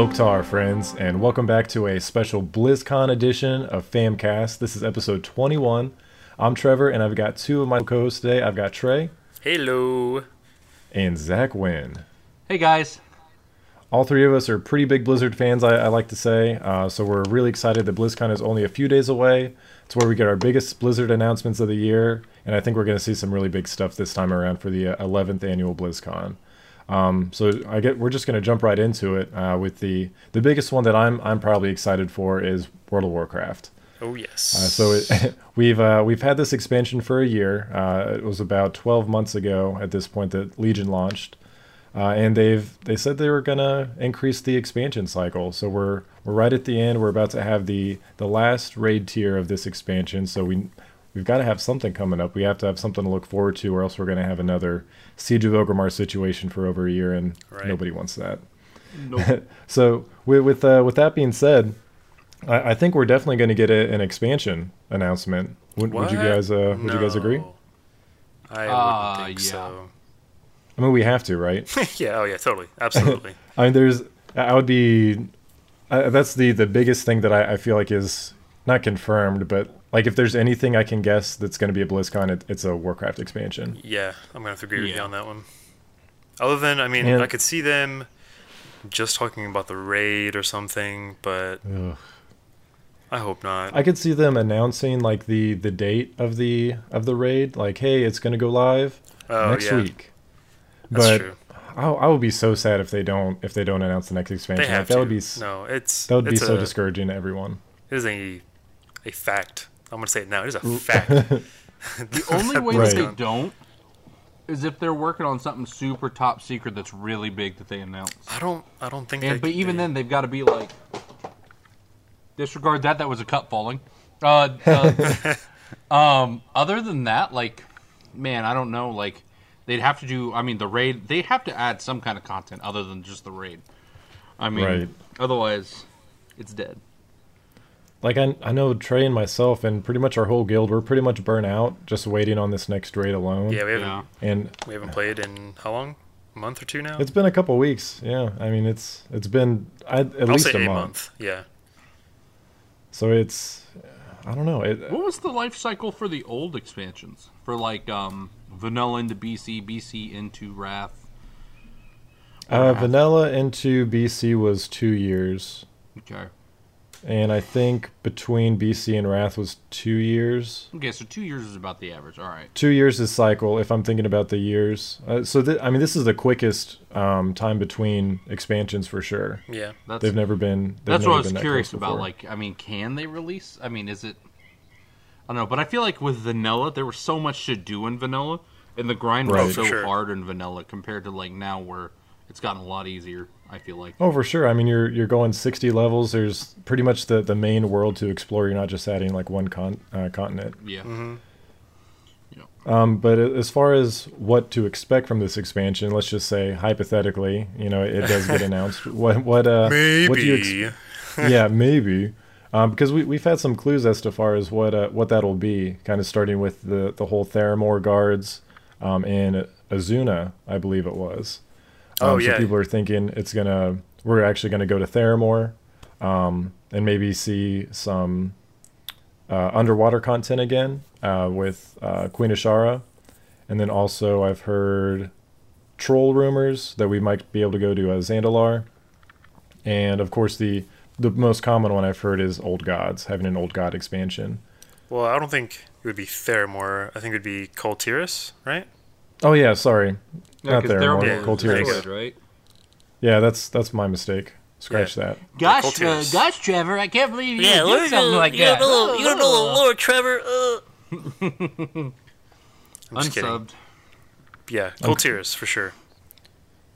Loktar, friends, and welcome back to a special BlizzCon edition of Famcast. This is episode 21. I'm Trevor, and I've got two of my co-hosts today. I've got Trey Hello. and Zach Wynn. Hey guys. All three of us are pretty big Blizzard fans, I, I like to say. Uh, so we're really excited that BlizzCon is only a few days away. It's where we get our biggest Blizzard announcements of the year, and I think we're going to see some really big stuff this time around for the uh, 11th annual BlizzCon. Um, so I get we're just going to jump right into it uh, with the the biggest one that I'm I'm probably excited for is World of Warcraft. Oh yes. Uh, so it, we've uh, we've had this expansion for a year. Uh, it was about 12 months ago at this point that Legion launched, uh, and they've they said they were gonna increase the expansion cycle. So we're we're right at the end. We're about to have the the last raid tier of this expansion. So we we've got to have something coming up. We have to have something to look forward to, or else we're gonna have another Siege of Orgrimmar situation for over a year, and Right. nobody wants that. Nope. So with with, uh, with that being said, I, I think we're definitely going to get a, an expansion announcement. Would, would you guys uh, would you guys agree? I Uh, wouldn't think yeah. so. I mean, we have to, right? yeah. Oh yeah. Totally. Absolutely. I mean, there's I would be uh, that's the the biggest thing that I, I feel like is not confirmed, but like if there's anything I can guess that's going to be a BlizzCon, it, it's a Warcraft expansion. yeah. I'm gonna have to agree with you on that one. Other than, I mean, And- I could see them just talking about the raid or something, but Ugh. I hope not. I could see them announcing like the the date of the of the raid, like hey, it's going to go live oh next yeah. week. That's but true. I, I would be so sad if they don't if they don't announce the next expansion. They Like, have that to. would be no, it's that would be it's so a, discouraging to everyone. It is a a fact. I'm gonna say it now. It is a fact. The only way Right. that they don't is if they're working on something super top secret that's really big that they announce. I don't. I don't think. And they, but even they- then, they've got to be like, disregard that. That was a cup falling. Uh, uh, um. Other than that, like, man, I don't know. Like, they'd have to do. I mean, the raid. They have to add some kind of content other than just the raid. I mean, Right. otherwise, it's dead. Like I, I know Trey and myself and pretty much our whole guild, we're pretty much burnt out just waiting on this next raid alone. yeah, we haven't Yeah. And we haven't played in how long? A month or two now. it's been a couple weeks. Yeah, I mean it's it's been I, at I'll least say a a month. month. Yeah. So it's I don't know. It, What was the life cycle for the old expansions? For like um, vanilla into BC, BC into Wrath. uh, vanilla into BC was two years, Okay. And I think between BC and Wrath was two years. Okay, so two years is about the average. All right. Two years is cycle. If I'm thinking about the years, uh, so th- I mean this is the quickest um, time between expansions for sure. Yeah. That's They've never been. they've that's never what I was that curious about. Like, I mean, can they release? I mean, is it? I don't know, but I feel like with vanilla, there was so much to do in vanilla, and the grind Right. was so Sure. hard in vanilla compared to like now, where it's gotten a lot easier. I feel like. Oh, for sure. I mean, you're you're going 60 levels. There's pretty much the, the main world to explore. You're not just adding like one con- uh, continent. Yeah. Mm-hmm. Um, but as far as what to expect from this expansion, let's just say hypothetically, you know, it does get announced. What what uh what do you ex- Maybe. yeah maybe um, because we we've had some clues as to far as what uh, what that'll be. Kind of starting with the the whole Theramore guards um, in Azsuna, I believe it was. Oh, Um, yeah. So people are thinking it's gonna we're actually gonna go to Theramore, um, and maybe see some uh, underwater content again uh, with uh, Queen Azshara, and then also I've heard troll rumors that we might be able to go to uh, Zandalar, and of course the the most common one I've heard is Old Gods having an Old God expansion. Well, I don't think it would be Theramore. I think it would be Kul Tiras, right? Oh yeah, sorry, Yeah, not 'cause Theramore, Yeah, Cold there you Tears. right? Yeah, that's that's my mistake. Scratch that. Gosh, Kul Tiras. gosh, Trevor, I can't believe you Yeah, did look something like you that. Don't you don't know the lore, Trevor. Uh, I'm just kidding. Unsubbed. Yeah, Kul Tiras for sure.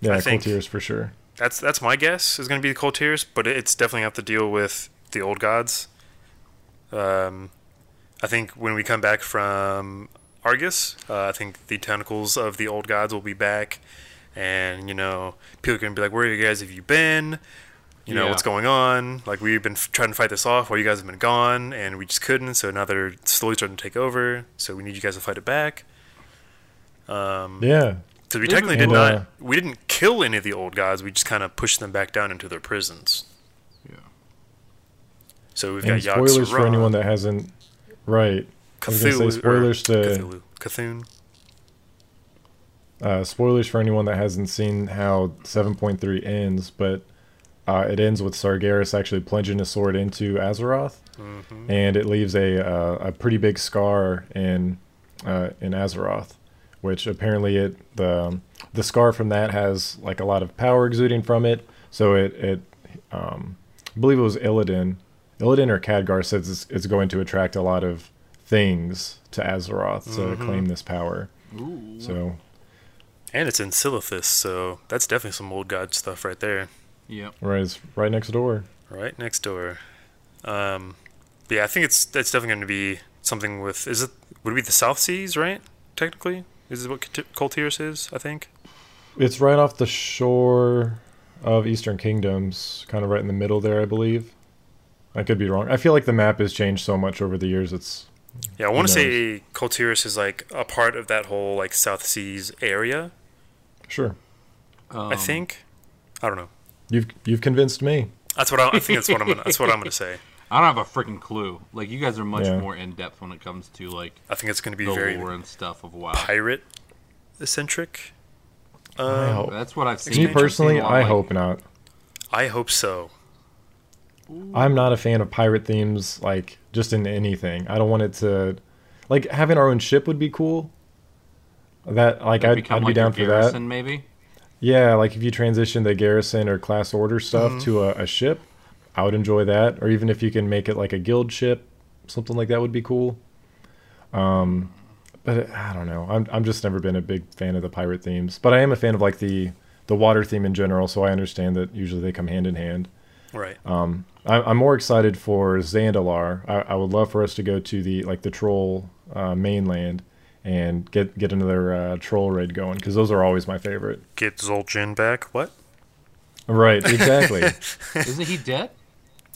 Yeah, I Cold think- Tears for sure. That's that's my guess is going to be the Kul Tiras, but it's definitely have to deal with the old gods. Um, I think when we come back from Argus, uh, I think the tentacles of the old gods will be back, and you know people are going to be like, "Where are you guys have you been? You know Yeah. what's going on? Like we've been f- trying to fight this off while you guys have been gone, and we just couldn't. So now they're slowly starting to take over. So we need you guys to fight it back." Um, Yeah, Because we technically we'll- did Uh, not. We didn't kill kill any of the old gods. We just kind of pushed them back down into their prisons. Yeah. So we've And got Yogg spoilers for anyone that hasn't. Right. I was gonna say Cthulhu, spoilers to Cthulhu, Cthulhu. uh, spoilers for anyone that hasn't seen how 7.3 ends, but uh, it ends with Sargeras actually plunging his sword into Azeroth, Mm-hmm. and it leaves a uh, a pretty big scar in uh, in Azeroth, which apparently it the the scar from that has like a lot of power exuding from it. So it it um, I believe it was Illidan, Illidan or Khadgar says it's, it's going to attract a lot of things to Azeroth to claim this power. Ooh. So And it's in Silithus, so that's definitely some old god stuff right there. Yep. right, it's right next door. Right next door. Um, but yeah, I think it's it's definitely going to be something with. Is it would it be the South Seas, right? Technically, is it what Kul Tiras is? I think. It's right off the shore of Eastern Kingdoms, kind of right in the middle there, I believe. I could be wrong. I feel like the map has changed so much over the years. It's Yeah, I want to say Kul Tiras is like a part of that whole like South Seas area. sure Um, I think. I don't know. you've you've convinced me. That's what I, I think. That's what I'm. Gonna, that's what I'm gonna say. I don't have a freaking clue. Like you guys are much Yeah. more in depth when it comes to like I think it's gonna be the very lore and stuff of WoW. pirate eccentric. I Um, hope. That's what I've seen. Me personally, I've seen a lot, I like- hope not. I hope so. I'm not a fan of pirate themes, like just in anything. I don't want it to, like having our own ship would be cool. That like I'd, become I'd be like down for that. maybe. Yeah, like if you transition the garrison or class order stuff Mm-hmm. to a, a ship, I would enjoy that. Or even if you can make it like a guild ship, something like that would be cool. Um, but I don't know. I'm I'm just never been a big fan of the pirate themes. But I am a fan of like the the water theme in general. So I understand that usually they come hand in hand. Right. Um, I, I'm more excited for Zandalar. I, I would love for us to go to the like the troll uh, mainland and get get another uh, troll raid going because those are always my favorite. Get Zol'jin back. What? Right, exactly. Isn't he dead?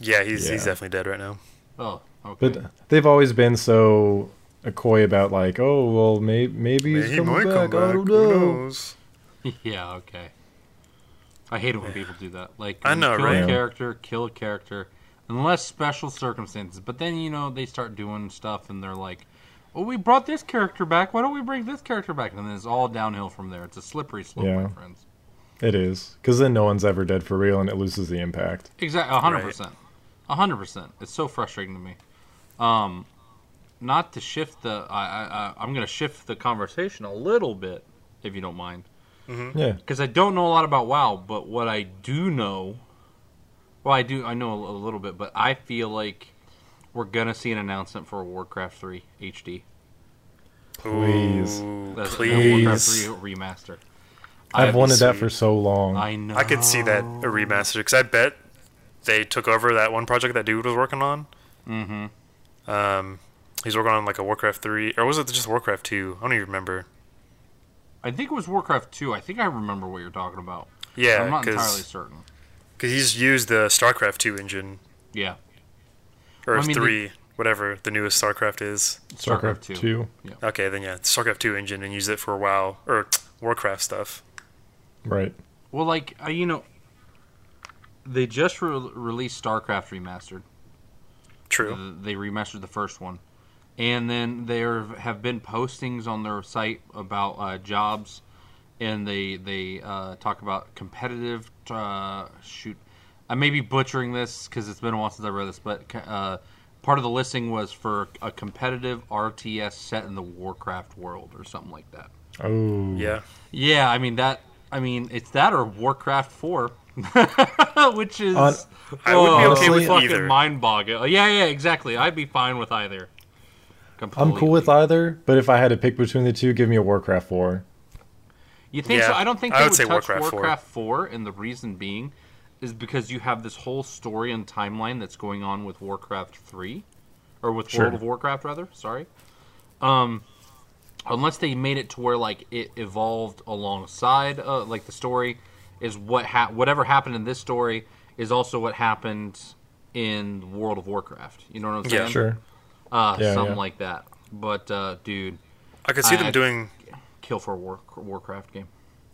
Yeah, he's he's definitely dead right now. Oh, okay. but they've always been so coy about like, oh well, may, maybe he's He coming might back. come I back. don't Who knows? yeah, okay. I hate it when people do that. Like, I you know, kill right? a character, kill a character, unless special circumstances. But then you know they start doing stuff, and they're like, "Oh, we brought this character back. Why don't we bring this character back?" And then it's all downhill from there. It's a slippery slope, Yeah. my friends. It is because then no one's ever dead for real, and it loses the impact. Exactly, hundred percent, hundred percent. It's so frustrating to me. Um, not to shift the, I, I, I I'm going to shift the conversation a little bit, if you don't mind. Yeah, because I don't know a lot about WoW, but what I do know, well, I do I know a, a little bit, but I feel like we're gonna see an announcement for Warcraft 3 HD, Please. That's- please. Warcraft 3 remaster. I've That'd be wanted that for so long. I know. I could see that a remaster because I bet they took over that one project that dude was working on. Mm-hmm. Um, he's working on like a Warcraft three, or was it just Warcraft two? I don't even remember. I think it was Warcraft 2. I think I remember what you're talking about. Yeah, I'm not entirely certain. because he's used the StarCraft two engine Yeah, or I mean, three, whatever the newest StarCraft is. StarCraft 2. two. Okay, then yeah, StarCraft two engine and use it for a WoW or Warcraft stuff. Right. Well, like uh, you know, they just re- released StarCraft remastered. True. Th- They remastered the first one, and then there have been postings on their site about uh, jobs, and they they uh, talk about competitive. Uh, shoot, I may be butchering this because it's been a while since I read this, but uh, part of the listing was for a competitive RTS set in the Warcraft world or something like that. Oh. Yeah. Yeah, I mean that. I mean it's that or Warcraft Four, which is On- I would be oh, okay with either. mind boggling. Yeah, yeah, exactly. I'd be fine with either. I'm cool with either, but if I had to pick between the two, give me a Warcraft 4. You think so? I don't think I they would would, say touch Warcraft Warcraft, 4. 4. and the reason being is because you have this whole story and timeline that's going on with Warcraft 3 or with Sure. World of Warcraft rather, sorry. Um unless they made it to where like it evolved alongside uh, like the story is what ha- whatever happened in this story is also what happened in World of Warcraft. You know what I'm saying? Yeah. saying? Sure. Uh, Yeah, something yeah. like that. But uh, dude, I could see I- them doing. kill for a War- Warcraft game.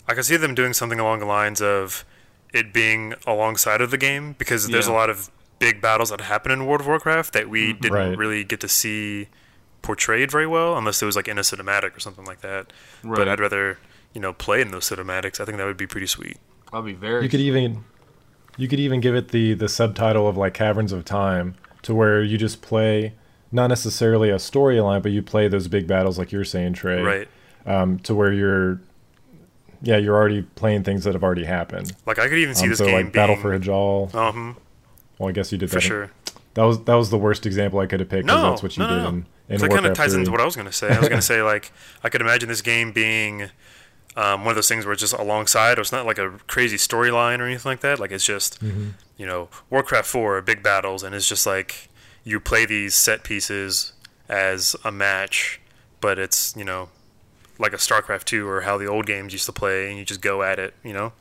I could see them doing something along the lines of it being alongside of the game because there's a lot of big battles that happen in World of Warcraft that we didn't Right. really get to see portrayed very well unless it was like in a cinematic or something like that. But I'd rather, you know, play in those cinematics. I think that would be pretty sweet. That'd be very. You could even you could even give it the the subtitle of like Caverns of Time to where you just play not necessarily a storyline, but you play those big battles like you're saying, Trey. Right. Um, to where you're yeah, you're already playing things that have already happened. Like I could even see Um, this so game like Battle for Hyjal. um, Well, I guess you did for that. sure. That was that was the worst example I could have picked No, that's what you no, no, did no. in, in So that kind of ties 3. into what I was going to say. I was going to say like I could imagine this game being um, one of those things where it's just alongside, or it's not like a crazy storyline or anything like that. Like it's just Mm-hmm. you know Warcraft Four big battles, and it's just like you play these set pieces as a match, but it's you know like a StarCraft Two or how the old games used to play, and you just go at it. You know.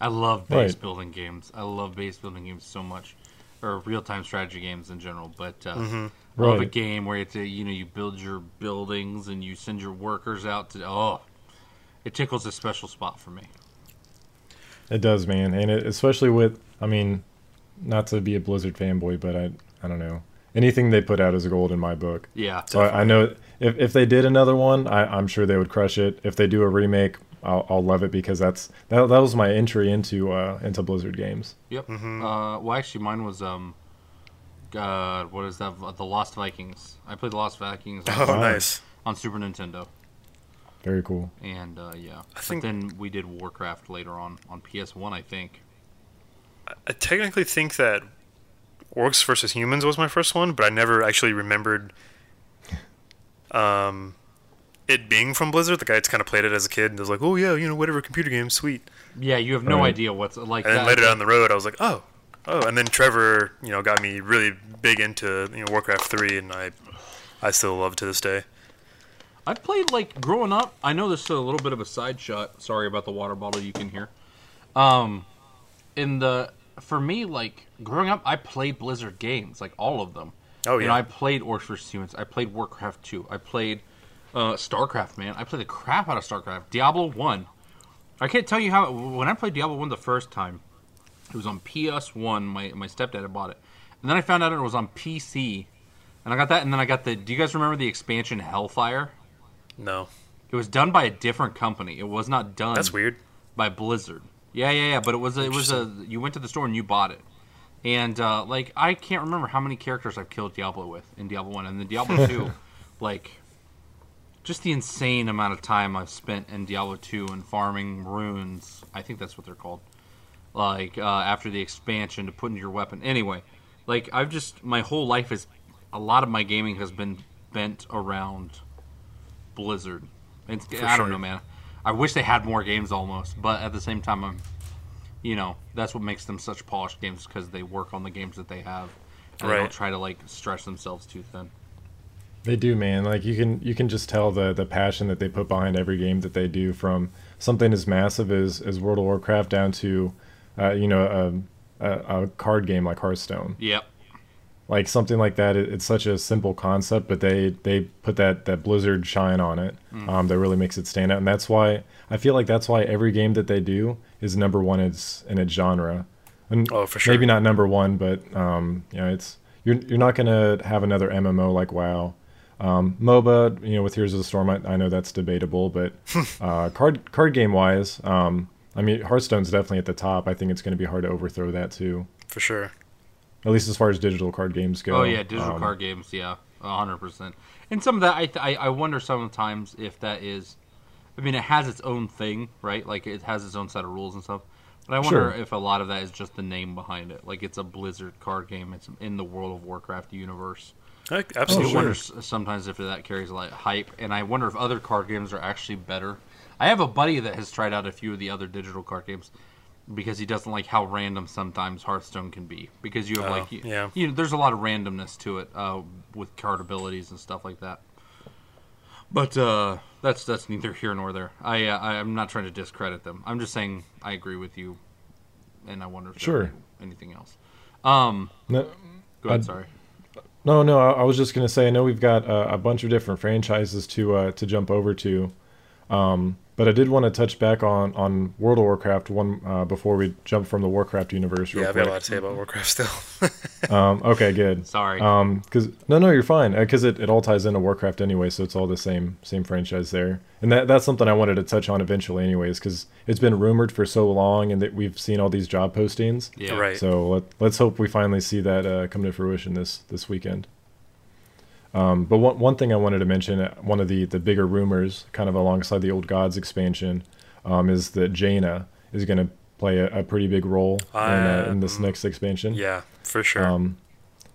I love base Right. building games. I love base building games so much, or real time strategy games in general. But uh, Mm-hmm. I love a game where it's a, you know you build your buildings and you send your workers out to. Oh, it tickles a special spot for me. It does, man, and it, especially with I mean, not to be a Blizzard fanboy, but I I don't know anything they put out is gold in my book. Yeah, So I, I know if, if they did another one, I, I'm sure they would crush it. If they do a remake, I'll, I'll love it because that's that, that was my entry into uh, into Blizzard games. Yep. Mm-hmm. Uh, well, actually, mine was um, God, what is that? The Lost Vikings. I played the Lost Vikings on, Oh, Wow. nice. on Super Nintendo, Very cool. and uh, yeah. I think- but then we did Warcraft later on on PS One, I think. I technically think that Orcs versus Humans was my first one, but I never actually remembered um, it being from Blizzard. Like I just kind of played it as a kid and was like, "Oh yeah, you know, whatever computer game, sweet." Yeah, you have no Right. idea what's like. And then that. later down the road, I was like, "Oh, oh." And then Trevor, you know, got me really big into you know Warcraft three, and I, I still love it to this day. I played like growing up. I know this is a little bit of a side shot. Sorry about the water bottle you can hear. Um, in the for me, like growing up, I played Blizzard games, like all of them. Oh You yeah, know, I played Orcs vs Humans. I played Warcraft 2. I played uh, StarCraft, man. I played the crap out of StarCraft. Diablo 1. I can't tell you how. When I played Diablo 1 the first time, it was on PS1. My, my stepdad had bought it. And then I found out it was on PC. And I got that, and then I got the. Do you guys remember the expansion Hellfire? no, It was done by a different company. It was not done that's weird. by Blizzard. Yeah, yeah, yeah. But it was a, it was a you went to the store and you bought it, and uh, like I can't remember how many characters I've killed Diablo with in Diablo one and then Diablo two, like just the insane amount of time I've spent in Diablo two and farming runes. I think that's what they're called. Like uh, after the expansion to put into your weapon. Anyway, like I've just my whole life is a lot of my gaming has been bent around Blizzard. I don't sure. know, man. I wish they had more games almost, but at the same time, I'm, you know, that's what makes them such polished games because they work on the games that they have, and they don't try to like stretch themselves too thin. They do, man. Like you can you can just tell the the passion that they put behind every game that they do, from something as massive as, as World of Warcraft down to, uh, you know, a, a, a card game like Hearthstone. Yep. Like something like that. It, it's such a simple concept, but they they put that that Blizzard shine on it. Mm. Um, that really makes it stand out, and that's why I feel like that's why every game that they do is number one in its in its genre. And Oh, for sure. maybe not number one, but um, you know, it's you're you're not gonna have another MMO like WoW. Um, MOBA, you know, with Heroes of the Storm, I, I know that's debatable, but uh, card card game wise, um, I mean, Hearthstone's definitely at the top. I think it's going to be hard to overthrow that too, For sure. At least as far as digital card games go. Oh yeah, digital Um, card games. Yeah, hundred percent. And some of that, I, I I wonder sometimes if that is. I mean, it has its own thing, right? Like it has its own set of rules and stuff. But I wonder Sure. if a lot of that is just the name behind it. Like it's a Blizzard card game. It's in the World of Warcraft universe. I, I absolutely. sure. wonder sometimes if that carries a lot of hype, and I wonder if other card games are actually better. I have a buddy that has tried out a few of the other digital card games because he doesn't like how random sometimes Hearthstone can be. Because you have Oh, like, you, yeah. you know, there's a lot of randomness to it uh, with card abilities and stuff like that. But uh, that's that's neither here nor there. I uh, I- I'm not trying to discredit them. I'm just saying I agree with you, and I wonder if Sure. anything else. Um, No, go ahead. I'd- sorry. no, no. I, I was just going to say, I know we've got uh, a bunch of different franchises to uh, to jump over to. Um, but I did want to touch back on on World of Warcraft one uh, before we jump from the Warcraft universe. Real Yeah, I've got a lot to say about Warcraft still. Um, okay, good. Sorry. Um, because no, no, you're fine. Because it, it all ties into Warcraft anyway, so it's all the same same franchise there. And that that's something I wanted to touch on eventually, anyways, because it's been rumored for so long, and that we've seen all these job postings. yeah. right. So let, let's hope we finally see that uh, come to fruition this this weekend. Um, but one one thing I wanted to mention, uh, one of the the bigger rumors, kind of alongside the Old Gods expansion, um, is that Jaina is going to play a, a pretty big role in, uh, in this Um, next expansion. yeah, for sure. Um,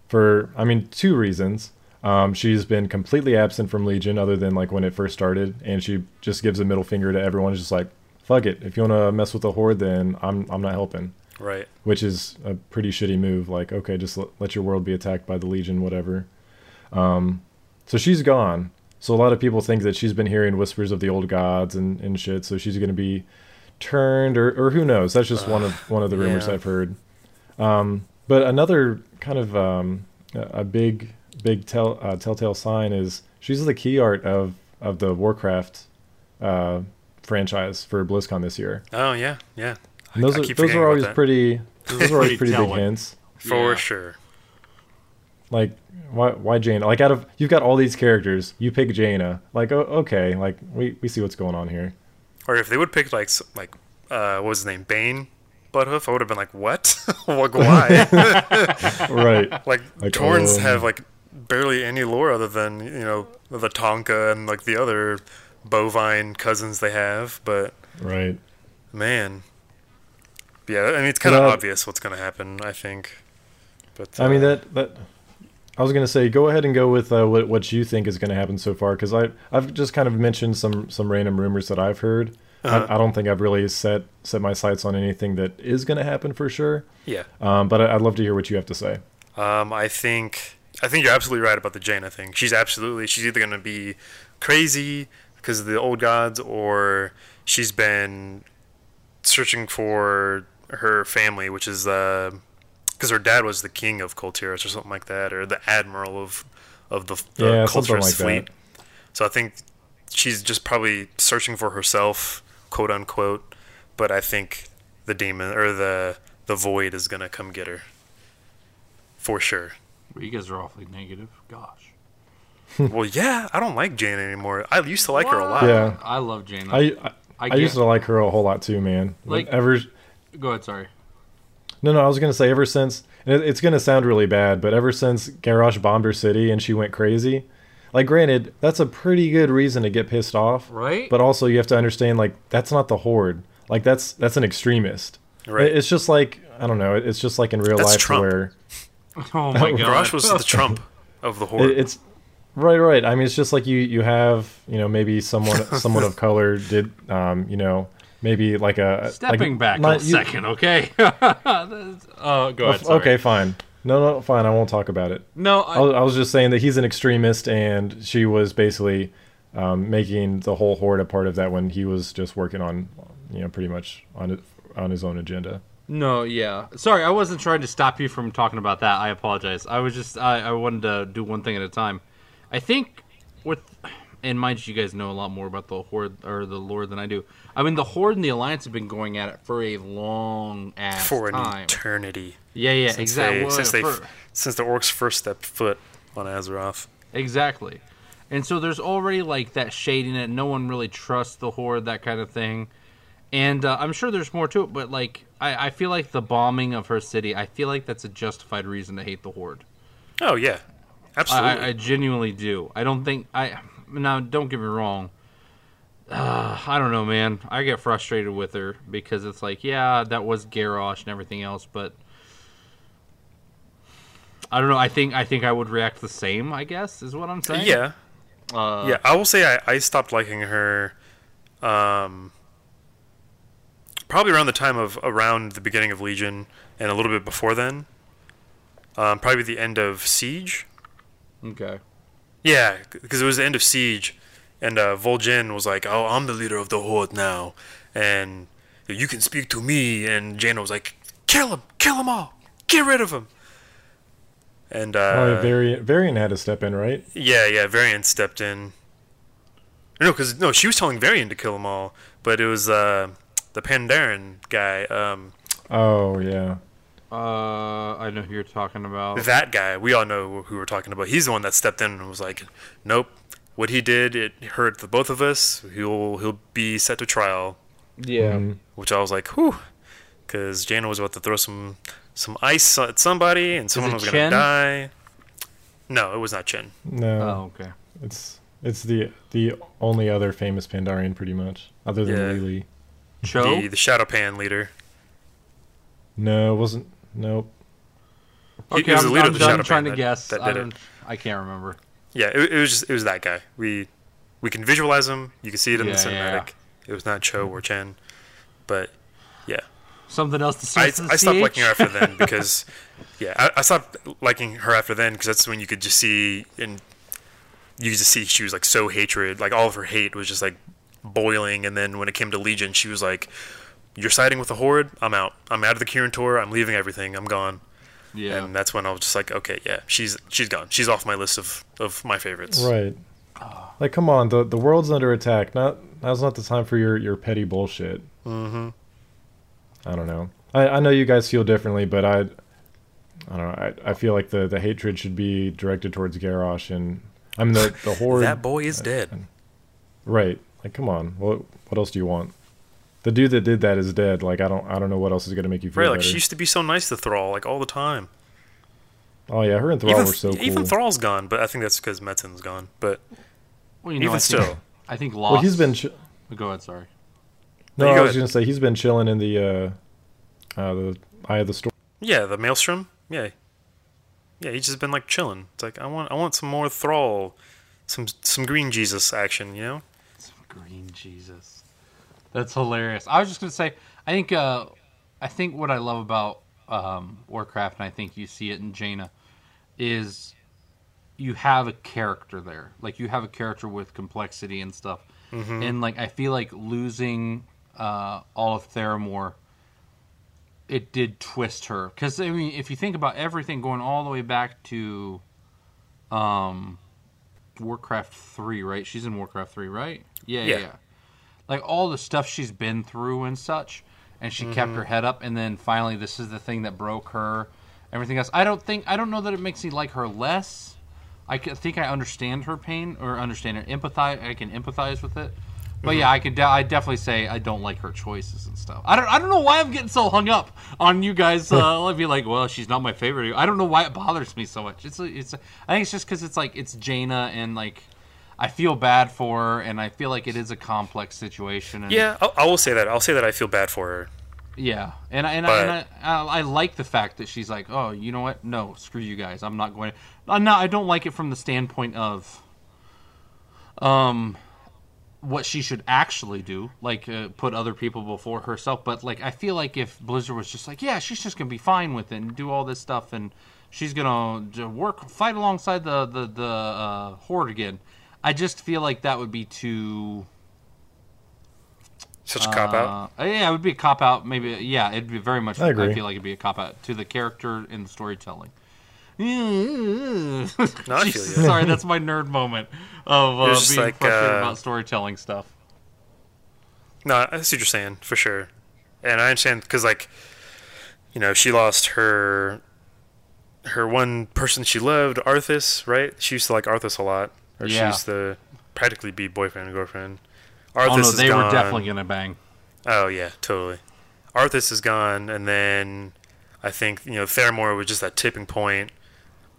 for I mean, two reasons. Um, she's been completely absent from Legion, other than like when it first started, and she just gives a middle finger to everyone. Just like, fuck it. If you want to mess with the horde, then I'm I'm not helping. right. Which is a pretty shitty move. Like, okay, just let, let your world be attacked by the Legion, whatever. Um, so she's gone. So a lot of people think that she's been hearing whispers of the old gods and, and shit. So she's going to be turned, or, or who knows? That's just one of one of the rumors yeah. I've heard. Um, but another kind of um, a a big big tell uh, telltale sign is she's the key art of of the Warcraft uh, franchise for BlizzCon this year. Oh yeah, yeah. And those I are keep those forgetting are always pretty those are always Pretty pretty big hints. For Yeah. sure. Like why why Jaina? Like out of you've got all these characters, you pick Jaina. Like oh, okay, like we, we see what's going on here. Or if they would pick like like uh, what was his name, Baine, Butthoof, I would have been like, what? why? right. like, Like, Taurens um, have like barely any lore other than you know the Tonka and like the other bovine cousins they have, but Right. man, yeah, I mean it's kind of obvious what's gonna happen. I think, but I mean uh, that that I was gonna say go ahead and go with uh, what what you think is gonna happen so far because I I've just kind of mentioned some some random rumors that I've heard. Uh-huh. I, I don't think I've really set set my sights on anything that is gonna happen for sure. yeah. Um, but I, I'd love to hear what you have to say. Um, I think I think you're absolutely right about the Jaina thing. She's absolutely she's either gonna be crazy because of the old gods, or she's been searching for her family, which is because her dad was the king of Kul Tiras or something like that, or the admiral of of the, the Yeah, something like fleet. that. So I think she's just probably searching for herself, quote unquote. But I think the demon or the the void is gonna come get her for sure. You guys are awfully negative. Gosh. well, yeah, I don't like Jaina anymore. I used to like her a lot. Yeah. I love Jaina. I I, I, get- used to like her a whole lot too, man. Like- ever Go ahead. Sorry. No, no, I was gonna say ever since and it, it's gonna sound really bad, but ever since Garrosh bombed her city and she went crazy, like granted, that's a pretty good reason to get pissed off, Right? But also you have to understand like that's not the horde, like that's that's an extremist. Right. It- It's just like I don't know. It's just like in real That's life Trump. where Oh my god. Garrosh was the Trump of the horde. it, it's right, right. I mean, it's just like you you have you know maybe someone someone of color did um you know maybe like a Stepping like, back not- a you- second, okay? uh, go ahead. Sorry. Okay, fine. No, no, fine. I won't talk about it. No, I I, was, I was just saying that he's an extremist, and she was basically um, making the whole horde a part of that when he was just working on, you know, pretty much on on his own agenda. no, yeah. Sorry, I wasn't trying to stop you from talking about that. I apologize. I was just I, I wanted to do one thing at a time. I think with and mind you, you guys know a lot more about the horde or the lore than I do. I mean, the horde and the alliance have been going at it for a long ass for an time. eternity. yeah, yeah, Since exactly. They, Well, since they for- since the orcs first stepped foot on Azeroth. Exactly. And so there's already like that shading it. No one really trusts the horde, that kind of thing. And uh, I'm sure there's more to it, but like I, I feel like the bombing of her city, I feel like that's a justified reason to hate the horde. Oh yeah, absolutely. I, I genuinely do. I don't think I now. Don't get me wrong. Uh, I don't know, man. I get frustrated with her because it's like, yeah, that was Garrosh and everything else, but I don't know. I think I think I would react the same. I guess is what I'm saying. yeah, Uh, yeah. I will say I, I stopped liking her. Um, probably around the time of around the beginning of Legion and a little bit before then. Um, probably the end of Siege. Okay. Yeah, because it was the end of Siege, and uh, Vol'jin was like, "Oh, I'm the leader of the Horde now, and you can speak to me." And Jaina was like, "Kill him! Kill them all! Get rid of him!" And uh, oh, Varian, Varian had to step in, right? yeah, yeah, Varian stepped in, No, because no, she was telling Varian to kill them all, but it was uh, the Pandaren guy. Um, Oh yeah. Uh, I know who you're talking about. that guy, we all know who we're talking about. He's the one that stepped in and was like, "Nope, what he did, it hurt the both of us. He'll he'll be set to trial." Yeah. Mhm. Which I was like, "Whew," because Jaina was about to throw some some ice at somebody, and someone it was gonna die. No, it was not Chen. No. Oh, okay. It's it's the the only other famous Pandaren, pretty much, other than Yeah. Lily. Cho. The the Shado-Pan leader. No, it wasn't. Nope. Okay, he was I'm, the leader I'm of the done Shadow trying to that- guess. that I, don't, it. I can't remember. Yeah, it, it was just it was that guy. We we can visualize him. You can see it in the Yeah, yeah. cinematic. It was not Cho or Chen, but yeah, Something else to say. I, I stopped CH? liking her after then because yeah, I, I stopped liking her after then because that's when you could just see and you could just see she was like so hatred, like all of her hate was just like boiling. And then when it came to Legion, she was like, "You're siding with the Horde. I'm out. I'm out of the Kirin Tor. I'm leaving everything. I'm gone." Yeah. And that's when I was just like, "Okay, yeah, she's she's gone. She's off my list of of my favorites." Right. Like, come on, the the world's under attack. Not now's not the time for your your petty bullshit. Mm-hmm. I don't know. I, I know you guys feel differently, but I, I don't know. I, I feel like the, the hatred should be directed towards Garrosh and I mean the the horde. That boy is dead. Right. Like, come on. What what else do you want? The dude that did that is dead. Like, I don't I don't know what else is gonna make you feel Right, like better. she used to be so nice to Thrall, like all the time. oh yeah, her and Thrall even, were so cool. even Thrall's gone, but I think that's because Metzen's gone. But well, you know, even I think, still. I think Lost. well, he's been. Ch- Go ahead. Sorry. no, you I was ahead. gonna say he's been chilling in the uh, uh the eye of the storm. yeah, the Maelstrom, yeah, yeah, he's just been like chilling. It's like I want, I want some more Thrall, some some Green Jesus action, you know? Some green Jesus. That's hilarious. I was just gonna say, I think, uh, I think what I love about um, Warcraft, and I think you see it in Jaina, is you have a character there. Like you have a character with complexity and stuff. And like I feel like losing uh, all of Theramore, it did twist her. Because I mean, if you think about everything going all the way back to, um, Warcraft three, right? She's in Warcraft three, right? Yeah, yeah, Yeah. Like all the stuff she's been through and such, and she kept her head up, and then finally, this is the thing that broke her. Everything else, I don't think, I don't know that it makes me like her less. I think I understand her pain or understand her empathize. I can empathize with it. But yeah, I could. De- I definitely say I don't like her choices and stuff. I don't. I don't know why I'm getting so hung up on you guys. Uh, I'd be like, well, she's not my favorite. I don't know why it bothers me so much. It's. It's. I think it's just because it's like it's Jaina and like I feel bad for her, and I feel like it is a complex situation. And, Yeah, I, I will say that. I'll say that I feel bad for her. yeah, and I and, I, and I, I, I like the fact that she's like, oh, you know what? No, screw you guys. I'm not going. to... I'm. I don't like it from the standpoint of, um, what she should actually do, like uh, put other people before herself. But like, I feel like if Blizzard was just like, yeah, she's just gonna be fine with it and do all this stuff, and she's gonna work, fight alongside the the the uh, horde again. I just feel like that would be too. Such a cop out. Uh, yeah, it would be a cop out. Maybe, yeah, it'd be very much. I agree. I feel like it'd be a cop out to the character and the storytelling. no, I feel you. Sorry, that's my nerd moment of uh, It was just being like, frustrated uh, about storytelling stuff. No, I see what you're saying for sure, and I understand because like, you know, she lost her her one person she loved, Arthas, right? She used to like Arthas a lot, or Yeah. used to practically be boyfriend and girlfriend. Arthas Oh no, is they gone. were definitely gonna bang. Oh yeah, totally. Arthas is gone, and then I think you know Theramore was just that tipping point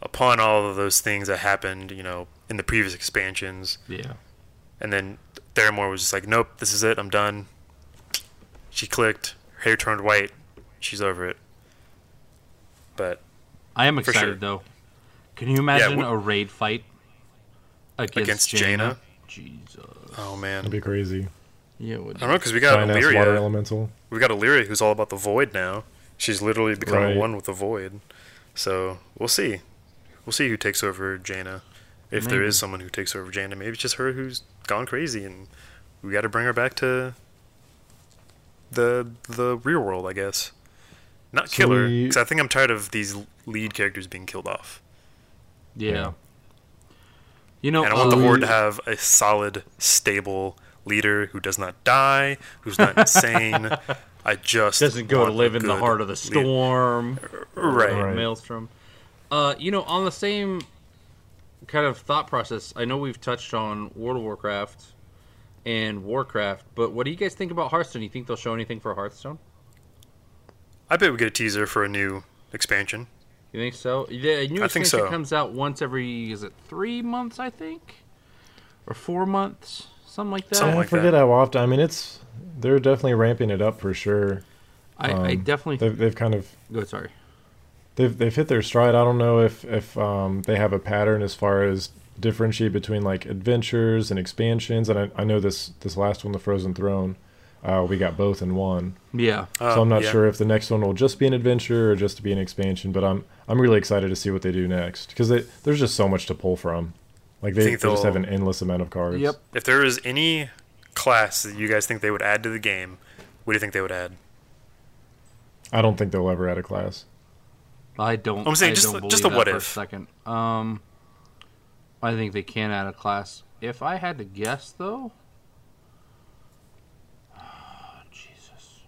upon all of those things that happened, you know, in the previous expansions, Yeah, and then Theramore was just like, nope, this is it, I'm done. She clicked, her hair turned white, she's over it. But I am excited sure. though. Can you imagine we- a raid fight against, Against Jaina? Jesus. oh man, That'd be crazy. Yeah, would I don't know because we got Giant ass water Alleria. elemental. We got Alleria who's all about the void now. She's literally becoming Right. one with the void. So we'll see. We'll see who takes over Jaina. If there Maybe. is someone who takes over Jaina, maybe it's just her who's gone crazy, and we got to bring her back to the the real world, I guess. Not So kill her, because I think I'm tired of these lead characters being killed off. Yeah. Yeah. You know, and I want the uh, horde to have a solid, stable leader who does not die, who's not insane. I just doesn't go to live in the heart of the storm. Right. Right. Maelstrom. Uh, you know, on the same kind of thought process, I know we've touched on World of Warcraft and Warcraft, but what do you guys think about Hearthstone? Do You think they'll show anything for Hearthstone? I bet we get a teaser for a new expansion. You think so? Yeah, a new I think expansion so. comes out once every is it three months? I think, or four months, something like that. Something I like forget that. how often. I mean, it's they're definitely ramping it up for sure. I, I Um, definitely They've, they've kind of go. Sorry. they've they've hit their stride. I don't know if if um, they have a pattern as far as differentiate between like adventures and expansions. And I, I know this this last one, the Frozen Throne, uh, we got both in one. Yeah. so Uh, I'm not yeah. sure if the next one will just be an adventure or just to be an expansion. But I'm I'm really excited to see what they do next because there's just so much to pull from. Like they, they just have an endless amount of cards. Yep. If there is any class that you guys think they would add to the game, what do you think they would add? I don't think they'll ever add a class. I don't. I'm saying I just- just a what that for if. second. Um, I think they can add a class. If I had to guess, though, Jesus,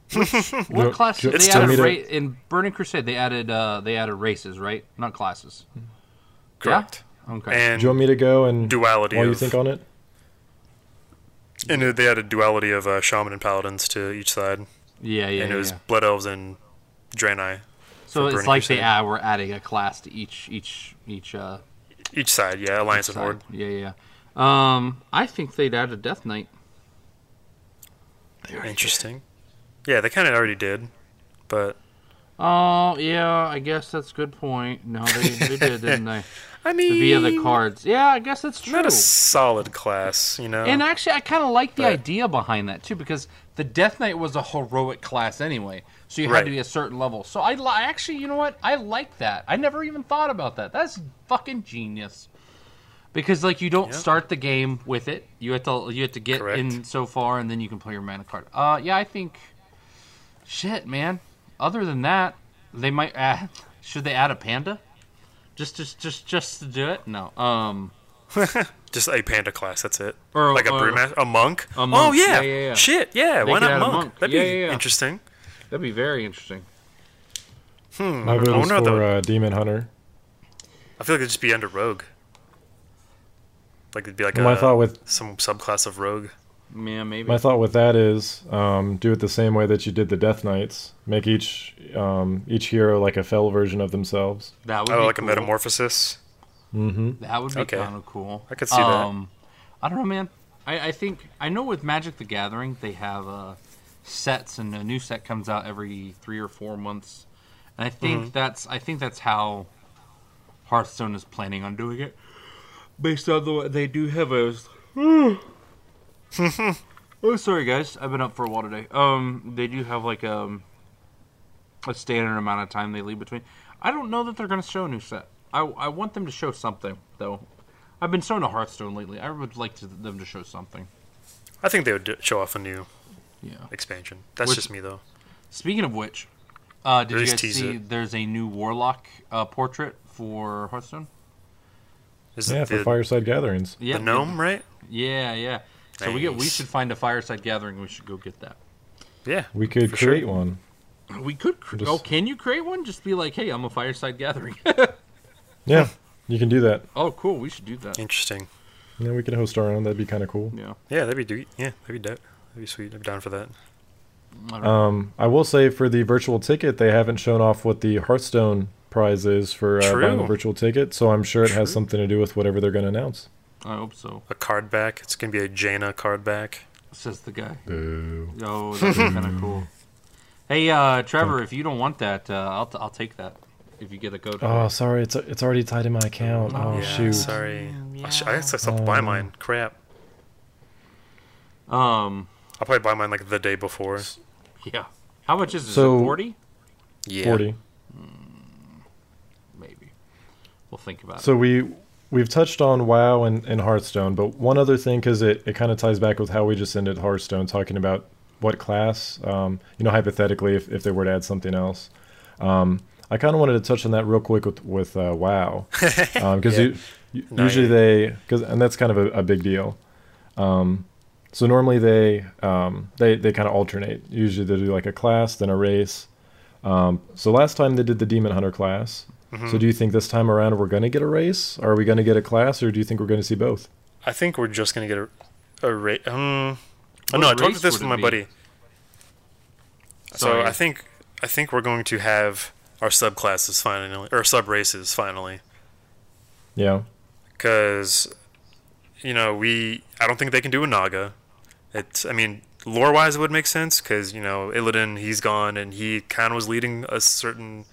Which- what You- class? you- They It's added tough. ra- in Burning Crusade. They added uh, they added races, right? Not classes. Correct. Okay. And Do you want me to go and duality while you think on it? and they added duality of uh, shaman and paladins to each side, yeah, yeah, and it yeah. was blood elves and Draenei. So it's Burning like they Crusade. add, we're adding a class to each each each uh, Each side, yeah, alliance and horde. Yeah, yeah. Um, I think they'd add a Death Knight. They're Interesting. Yeah, they kind of already did, but Oh yeah, I guess that's a good point. No, they, they did, didn't they? I mean, Via the cards. Yeah, I guess that's true. not a solid class, you know. And actually, I kind of like the But- idea behind that too, because the Death Knight was a heroic class anyway, so you had Right. to be a certain level. So I li- actually, you know what? I like that. I never even thought about that. That's fucking genius. Because like you don't Yeah. start the game with it, you have to you have to get Correct. in so far, and then you can play your mana card. Uh, yeah, I think. Shit, man. Other than that, they might add. Should they add a panda? Just, just, just, just to do it? No. Um. Just a panda class, that's it. Or- like a or- brewmaster, a monk. A Oh yeah. yeah, yeah, yeah. shit, yeah. They why not monk? monk. That'd Yeah, be yeah, yeah. interesting. That'd be very interesting. Hmm. My vote I is wonder what for the- uh, Demon Hunter. I feel like it'd just be under rogue. Like it'd be like My a, thought with some subclass of rogue. Yeah, maybe. my thought with that is um, do it the same way that you did the Death Knights. Make each um, each hero like a fel version of themselves. that would Oh, be like cool. a metamorphosis. Mm-hmm. That would be Okay. kind of cool. I could see that. um, I don't know, man. I, I think I know with Magic the Gathering they have uh, sets, and a new set comes out every three or four months, and I think Mm-hmm. that's I think that's how Hearthstone is planning on doing it. Based on the they do have a. oh, sorry guys, I've been up for a while today. Um, they do have like um a standard amount of time they leave between. I don't know that they're going to show a new set. I, I want them to show something though. I've been so into Hearthstone lately. I would like to, them to show something. I think they would do, show off a new Yeah. expansion. That's Which- just me though. Speaking of which, uh, did Or you guys see? it. There's a new Warlock uh, portrait for Hearthstone. Is Yeah, it for the, Fireside Gatherings. Yeah, the gnome, right? Yeah, yeah. So we get we should find a fireside gathering. We should go get that. Yeah. We could For sure. create one. We could. Cr- Just- oh, can you create one? Just be like, hey, I'm a fireside gathering. Yeah, you can do that. oh, cool. We should do that. Interesting. Yeah, we could host our own. That'd be kind of cool. Yeah. Yeah, that'd be do- yeah, that'd be dope. That'd be sweet. I'm down for that. I. Um, I will say for the virtual ticket, they haven't shown off what the Hearthstone prize is for uh, buying the virtual ticket. So I'm sure it has something to do with whatever they're going to announce. I hope so. A card back. It's gonna be a Jaina card back. Says the guy. Boo. Oh, that'd be kind of cool. Hey, uh, Trevor, if you don't want that, uh, I'll, t- I'll take that. If you get a code. for Oh, sorry. It's it's already tied in my account. Oh, yeah, shoot. Sorry. I, sh- I guess I still have to buy Oh. mine. Crap. Um. I'll probably buy mine like the day before. Yeah. How much is it? So- is it Forty? Yeah. 40. Maybe. We'll think about it. So we we've touched on WoW and, and Hearthstone, but one other thing because it, it kind of ties back with how we just ended Hearthstone, talking about what class, um, you know, hypothetically, if, if they were to add something else. Um, I kind of wanted to touch on that real quick with with uh, WoW because Yeah. No, Usually yeah. they, because and that's kind of a, a big deal. Um, so normally they um, they they kind of alternate. Usually they do like a class, then a race. Um, so last time they did the demon hunter class. Mm-hmm. So do you think this time around we're going to get a race? Are we going to get a class, or do you think we're going to see both? I think we're just gonna get a a rate. Um, oh no, I talked to this with my be? buddy. So I think I think we're going to have our subclasses finally, or sub races finally, Yeah. because you know we. I don't think they can do a Naga. It's. I mean, lore wise, it would make sense because you know Illidan, he's gone, and he kind of was leading a certain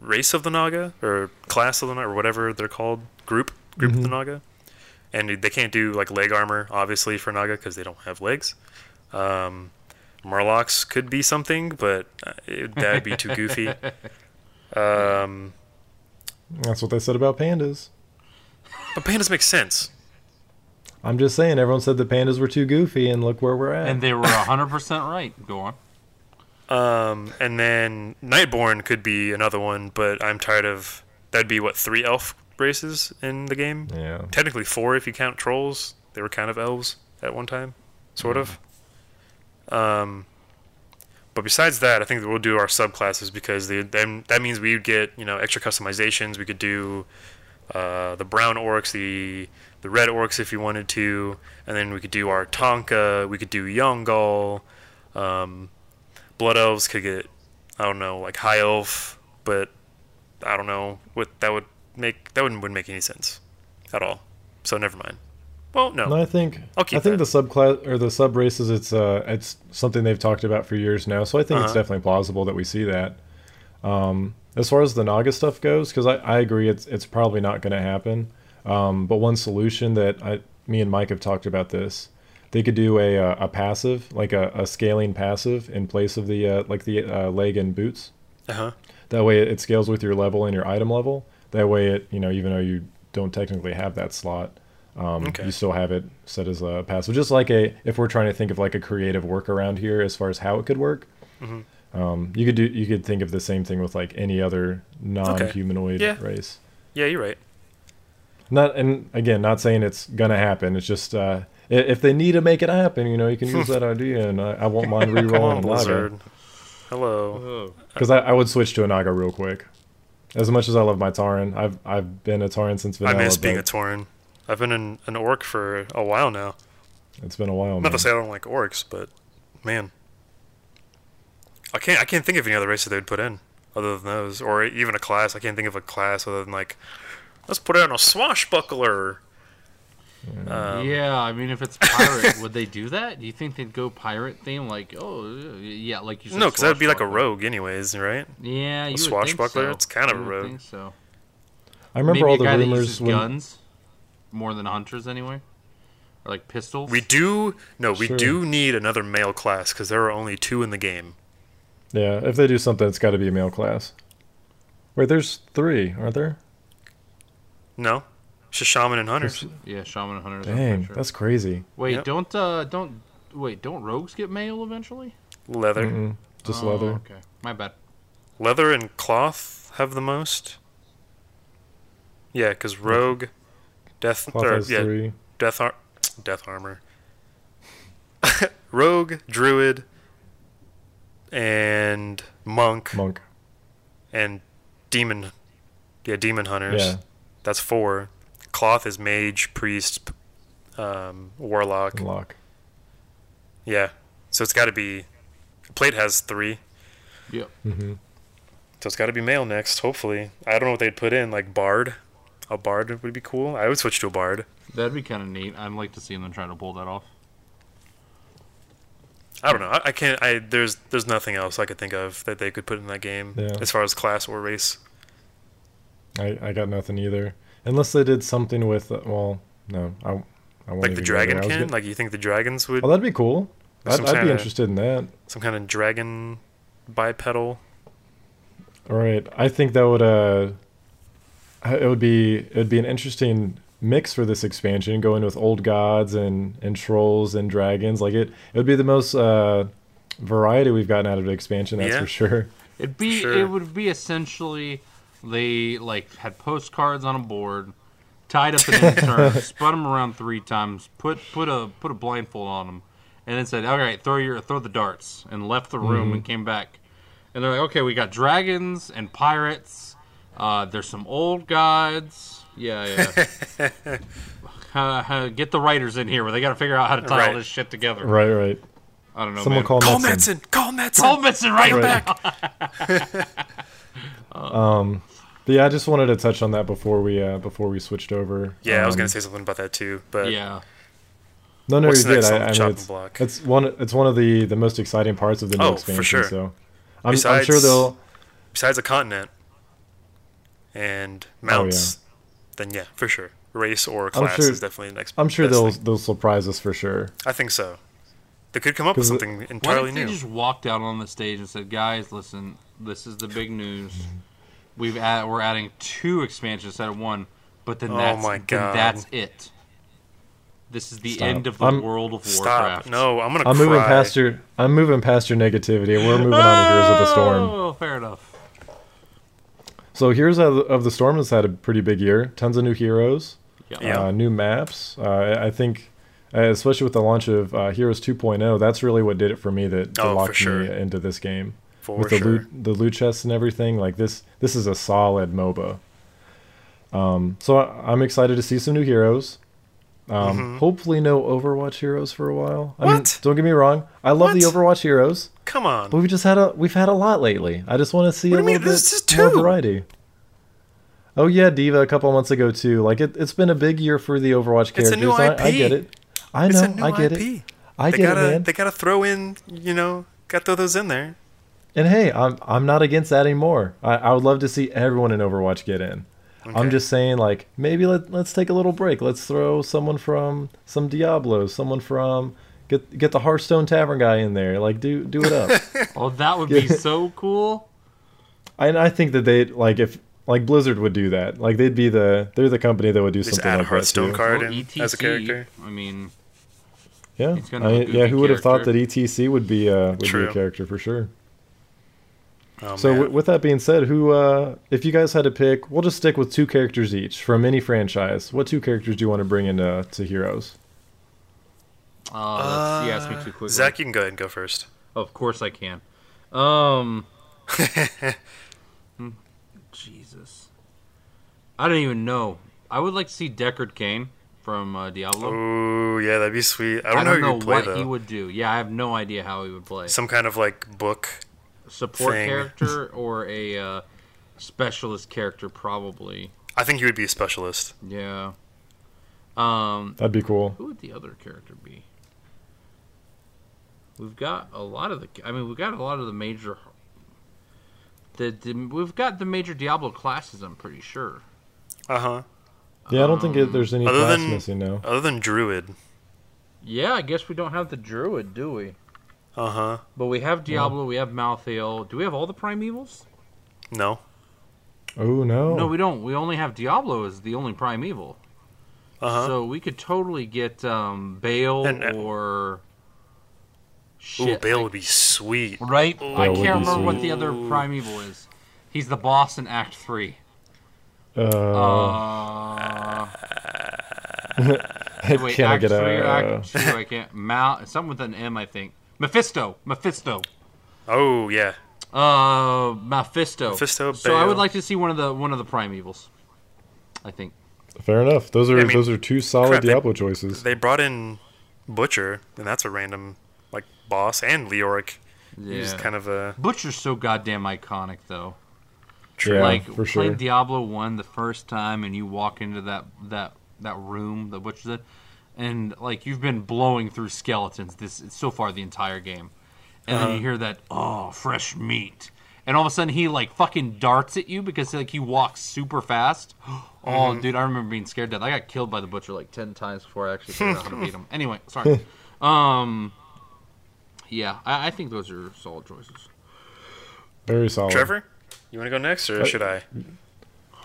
race of the Naga or class of the Naga or whatever they're called, group group of the Naga, and they can't do like leg armor obviously for Naga because they don't have legs. Um, Murlocs could be something, but uh, it, that'd be too goofy. Um, That's what they said about pandas. but pandas make sense. I'm just saying, everyone said the pandas were too goofy, and look where we're at. And they were 100% right. Go on. Um, and then Nightborne could be another one, but I'm tired of that'd be what three elf races in the game. yeah. Technically four if you count trolls. They were kind of elves at one time, sort of. Um, but besides that, I think that we'll do our subclasses because they, then that means we would get you know extra customizations. We could do uh, the brown orcs, the the red orcs if you wanted to, and then we could do our Tonka. We could do Yongal. Um, Blood elves could get I don't know like high elf, but I don't know what that would make. That wouldn't wouldn't make any sense at all. So never mind. Well, no. No, I think I'll keep I think that. the subclass or the sub races. It's uh, it's something they've talked about for years now. So I think it's Uh-huh. definitely plausible that we see that. Um, as far as the Naga stuff goes, because I, I agree, it's it's probably not going to happen. Um, but one solution that I, me and Mike have talked about this, they could do a uh, a passive, like a, a scaling passive in place of the uh, like the uh, leg and boots. Uh huh. That way, it scales with your level and your item level. That way, it you know even though you don't technically have that slot, um, Okay. you still have it set as a passive. Just like a if we're trying to think of like a creative workaround here as far as how it could work. Mm-hmm. Um, you could do you could think of the same thing with like any other non-humanoid Yeah. race. Yeah, you're right. Not and again, not saying it's gonna happen. It's just uh, if they need to make it happen, you know, you can use hmm. that idea, and I, I won't mind Come rerolling on, a Naga Hello. Oh. because I, I would switch to a Naga real quick. As much as I love my Tauren, I've I've been a Tauren since vanilla. I vanilla. miss being a but Tauren. I've been an, an orc for a while now. It's been a while. Not Man. to say I don't like orcs, but man, I can't I can't think of any other races they would put in other than those, or even a class. I can't think of a class other than like, let's put in a swashbuckler. Um, yeah, I mean, if it's pirate, would they do that? Do you think they'd go pirate theme? Like, oh, yeah, like you said. No, because that would be like a rogue, anyways, right? Yeah, you would swashbuckler, Think so. it's kind of a would rogue. think so. I remember Maybe all a the guy that rumors uses when guns more than hunters, anyway, or like pistols. We do no, we Sure. do need another male class because there are only two in the game. yeah, if they do something, it's got to be a male class. Wait, there's three, aren't there? No, it's just shaman and hunters. yeah, shaman and hunters. I'm Dang, sure. that's crazy. Wait, Yep. don't uh, don't wait, don't rogues get mail eventually? Leather, Mm-mm, just Oh, leather. Okay, my bad. leather and cloth have the most. Yeah, because rogue, death, Cloth or, has yeah, three. death ar- death armor. rogue, druid, and monk, Monk. and demon. Yeah, demon hunters. Yeah, That's four. Cloth is mage, priest, um, warlock. and lock. Yeah. So it's got to be. Plate has three, Yep. hmm so it's got to be male next. Hopefully, I don't know what they'd put in. Like bard, a bard would be cool. I would switch to a bard. That'd be kind of neat. I'd like to see them try to pull that off. I don't know. I, I can't. I there's there's nothing else I could think of that they could put in that game Yeah. as far as class or race. I I got nothing either. Unless they did something with uh, well, no, I I won't Like the dragon. I was can. gonna- Like you think the dragons would Oh, that'd be cool. I'd, I'd be kinda- interested in that. some kind of dragon bipedal. All right, I think that would uh, it would be it would be an interesting mix for this expansion, going with old gods and and trolls and dragons. Like it, it would be the most uh, variety we've gotten out of the expansion. That's Yeah. for sure. It'd be Sure. it would be essentially they like had postcards on a board, tied up an intern, spun him around three times, put put a put a blindfold on him, and then said, "All right, throw your throw the darts," and left the room Mm-hmm. and came back. And they're like, "Okay, we got dragons and pirates. Uh, there's some old gods. Yeah, yeah. uh, uh, get the writers in here where they got to figure out how to tie Right. all this shit together. Right, right. I don't know. Someone man. call Call Metzen. Metzen. Call Metzen. Call Vincent right, Right. back. But yeah, I just wanted to touch on that before we uh, before we switched over. Yeah, I was Um, gonna say something about that too, but Yeah. No, no, What's you're next good. on I, I mean, it's, block? it's one. It's one of the the most exciting parts of the new Oh, for expansion. sure. So, I'm, I'm Besides- sure they'll. besides a continent and mounts, then yeah, for sure, race or class sure- is definitely the next. I'm sure best they'll thing. they'll surprise us for sure. I think so. They could come up with 'Cause it- something Why entirely if they new. just walked out on the stage and said, "Guys, listen, this is the big news. We've add, we're adding two expansions instead of one, but then Oh that's my then God. that's it. This is the Stop. end of the I'm- world of Stop! Warcraft." No, I'm gonna I'm cry. moving past your. I'm moving past your negativity. We're moving on to Heroes of the Storm. Oh, fair enough. So Heroes of the, of the Storm has had a pretty big year. Tons of new heroes, Yeah. Yeah. uh, new maps. Uh, I I think, uh, especially with the launch of uh, Heroes 2.0, that's really what did it for me. That, that Oh, locked sure. me into this game. For with the sure. loot the loot chests and everything like this this is a solid moba um so I, i'm excited to see some new heroes um hopefully no overwatch heroes for a while I mean, Mm-hmm. Don't get me wrong i love the overwatch heroes Come on. but we just had a we've had a lot lately i just want to see What a little mean? bit more variety oh yeah D.Va a couple months ago too like it, it's been a big year for the overwatch characters. It's a new I, I get it i know i get IP. it i they get gotta it man they gotta throw in, you know, gotta throw those in there. And hey, I'm I'm not against that anymore. I, I would love to see everyone in Overwatch get in. I'm just saying, like maybe let let's take a little break. Let's throw someone from some Diablo, someone from get get the Hearthstone Tavern guy in there. Like do do it up. Oh, that would be so cool. and I think that they like if like Blizzard would do that. Like they'd be the they're the company that would do Just something add a like that Hearthstone too. card Well, in as a character. I mean, Yeah, He's gonna I mean, yeah. goofy Who would have thought that. ETC would be uh would be a character for sure. Oh, So w- with that being said, who, uh, if you guys had to pick, we'll just stick with two characters each from any franchise. What two characters do you want to bring into to Heroes? uh, let's, you asked me too quickly. Zach, you can go ahead and go first. Of course I can. Um. hmm, Jesus. I don't even know. I would like to see Deckard Cain from uh, Diablo. Oh yeah, that'd be sweet. I don't, I don't know, know play what though. he would do. Yeah, I have no idea how he would play. Some kind of like book. Support thing. character or a uh, specialist character, probably. I think he would be a specialist. Yeah. Um, That'd be cool. who would the other character be? We've got a lot of the. I mean, we've got a lot of the major. The, the we've got the major Diablo classes. I'm pretty sure. Uh huh. Yeah, I don't think it, there's any Other class than- missing now. Other than Druid. Yeah, I guess we don't have the druid, do we? Uh huh. But we have Diablo. We have Malthael. Do we have all the primevals? No. Oh no! No, we don't. We only have Diablo as the only primeval. Uh huh. So we could totally get um, Baal And, uh, or. Ooh, Shit, Baal I- would be sweet. Right? Ooh. I can't be remember what the other primeval is. He's the boss in Act Three. Uh, Uh, I wait, can't Act get Three or a. Act Two? I can't. Mal, something with an M, I think. Mephisto. Mephisto. Oh yeah. Uh, Mephisto. Mephisto, So I would like to see one of the one of the primevals. I think. Fair enough. Those are I mean, those are two solid crap, they- Diablo choices. They brought in Butcher, and that's a random like boss, and Leoric. He's Yeah. kind of a Butcher's so goddamn iconic, though. Yeah, like for playing sure. Diablo one the first time, and you walk into that that that room that Butcher's in, and like you've been blowing through skeletons this so far the entire game, and Uh-huh. then you hear that oh fresh meat, and all of a sudden he like fucking darts at you because like he walks super fast. Oh, Mm-hmm. dude, I remember being scared to death. I got killed by the butcher like ten times before I actually figured out how to beat him. Anyway, sorry. um, yeah, I, I think those are solid choices. Very solid. Trevor. You want to go next, or Uh, should I?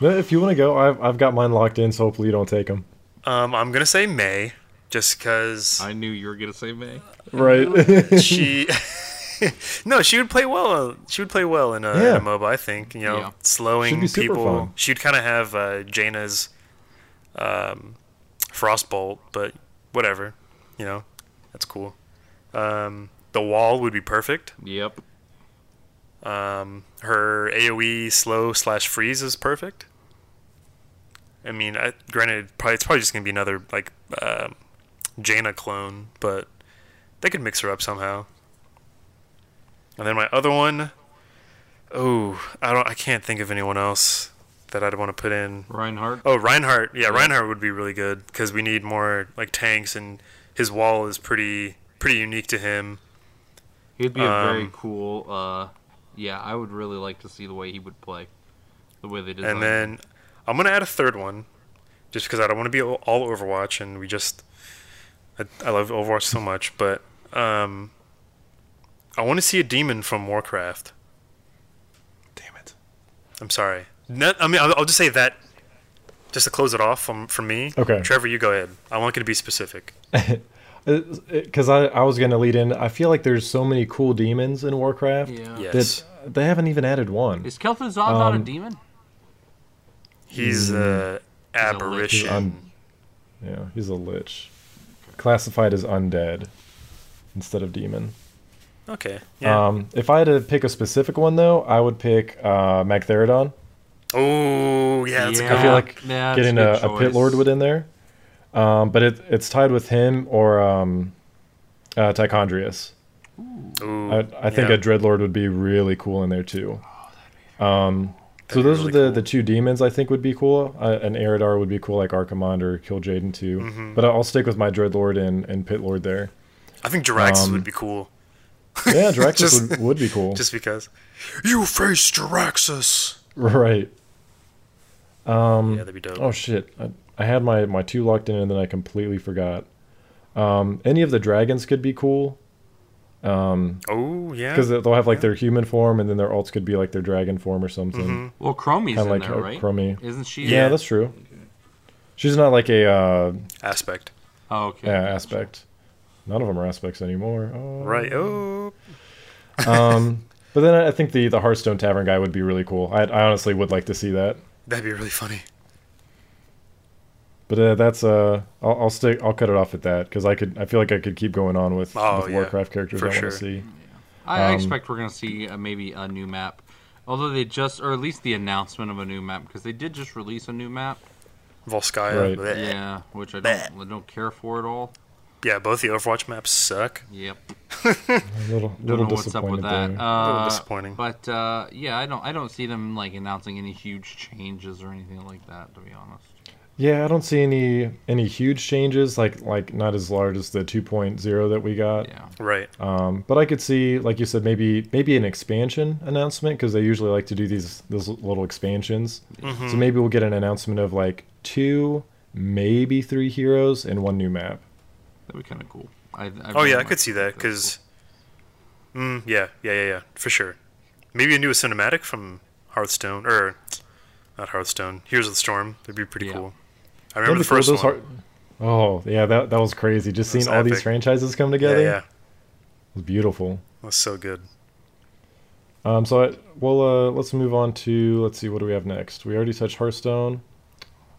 No, If you want to go, I've I've got mine locked in, so hopefully you don't take them. Um, I'm gonna say Mei, just because I knew you were gonna say Mei. Right. she. no, she would play well. She would play well in a, in a MOBA. I think you know, Yeah. slowing Should be people. fun. She'd kind of have uh, Jaina's um, Frostbolt, but whatever, you know, that's cool. Um, the wall would be perfect. Yep. Um, her AOE slow slash freeze is perfect. I mean, I, granted, probably it's probably just gonna be another like um Jaina clone, but they could mix her up somehow. And then my other one, oh, I don't, I can't think of anyone else that I'd want to put in. Reinhardt. Oh, Reinhardt, yeah, Reinhardt would be really good because we need more like tanks, and his wall is pretty pretty unique to him. He'd be a very Um, cool. Uh, yeah, I would really like to see the way he would play, the way they designed. And then I'm gonna add a third one, just because I don't want to be all all Overwatch, and we just I, I love Overwatch so much, but um, I want to see a demon from Warcraft. Damn it. I'm sorry. No, I mean, I'll, I'll just say that, just to close it off from from me. Okay. Trevor, you go ahead. I want you to be specific. Because I, I was going to lead in, I feel like there's so many cool demons in Warcraft yeah. Yes. that they haven't even added one. Is Kel'Thuzad not a Um, demon? He's a aberration. He's un- Yeah, he's a lich. Classified as undead instead of demon. okay. Yeah. Um, if I had to pick a specific one, though, I would pick uh, Magtheridon. oh, yeah. That's Yeah. a I feel like yeah, getting a a, good a pit lord would in there. Um, but it, it's tied with him or um, uh, Tychondrius. Ooh, I, I think yeah. a dreadlord would be really cool in there too. Oh, Um, so those really are the, cool. the two demons I think would be cool. Uh, an Eridar would be cool, like Archimonde or Kil'jaeden too. Mm-hmm. But I'll stick with my dreadlord and, and pit lord there. I think Jaraxxus um, would be cool. Yeah, Draxus Just- would, would be cool. Just because. You face Jaraxxus. right. Um, Yeah, that'd be dope. Oh shit! I, I had my my two locked in and then I completely forgot. Um, any of the dragons could be cool because Oh, yeah. Because they'll have like Yeah. their human form and then their alts could be like their dragon form or something. Mhm. Well, Chromie's Kind in like there, right? Chromie. Isn't she? Yeah, Yeah. that's true. She's not like a uh, Aspect. Oh, okay. yeah, aspect. None of them are aspects anymore. Oh. Right. Oh. Um, but then I I think the the Hearthstone Tavern guy would be really cool. I, I honestly would like to see that. That'd be really funny. But uh, that's uh, I'll, I'll stick. I'll cut it off at that because I could. I feel like I could keep going on with, Oh, with yeah, Warcraft characters for I sure. want to see. I, I Um, expect we're gonna see uh, maybe a new map, although they just, or at least the announcement of a new map, because they did just release a new map. Volskaya. Right. Yeah, which I don't, I don't care for at all. Yeah, both the Overwatch maps suck. Yep. A little, Don't little know what's up with that. there. A little Uh, disappointing. But uh, yeah, I don't, I don't see them like announcing any huge changes or anything like that. To be honest. Yeah, I don't see any any huge changes. Like like not as large as the 2.0 that we got. Yeah. Right. Um, but I could see, like you said, maybe maybe an expansion announcement because they usually like to do these those little expansions. Mhm. So maybe we'll get an announcement of like two, maybe three heroes and one new map. That'd be kind of cool. I, I Oh really yeah, I could see that think that's because. Mm, yeah, yeah, yeah, yeah, for sure. Maybe a new cinematic from Hearthstone or not Hearthstone. Heroes of the Storm. That'd be pretty Yeah. cool. I remember the first one. Those har- oh yeah, that that was crazy. Just That was seeing all these franchises come together. yeah, yeah. It was beautiful. that's so good. Um, so I, well, uh, let's move on to let's see what do we have next. We already touched Hearthstone,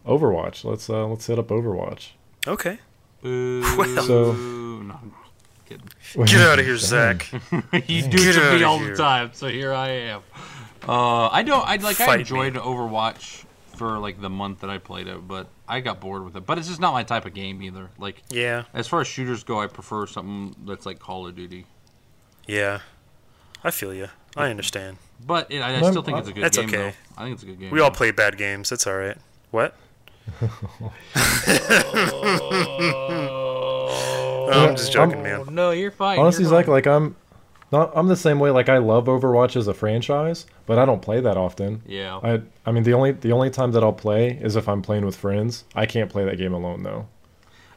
Overwatch. Let's uh, let's set up Overwatch. Okay, Boo. Well- So- no, I'm get out of here, Zach. you do Get it to me all here. the time, so here I am. Uh, I don't. I like. I Fight me. Overwatch for like the month that I played it, but I got bored with it. But it's just not my type of game either. Like Yeah, as far as shooters go, I prefer something that's like Call of Duty. yeah. I feel you. I understand. But it, I, I still think it's a uh, good That's game. okay. Though. I think it's a good game. We all play bad games. That's all right. What? Oh, I'm just joking, man. No, you're fine. Honestly, you're Zach, fine. like I'm, not, I'm the same way. Like I love Overwatch as a franchise, but I don't play that often. yeah. I I mean the only the only time that I'll play is if I'm playing with friends. I can't play that game alone though.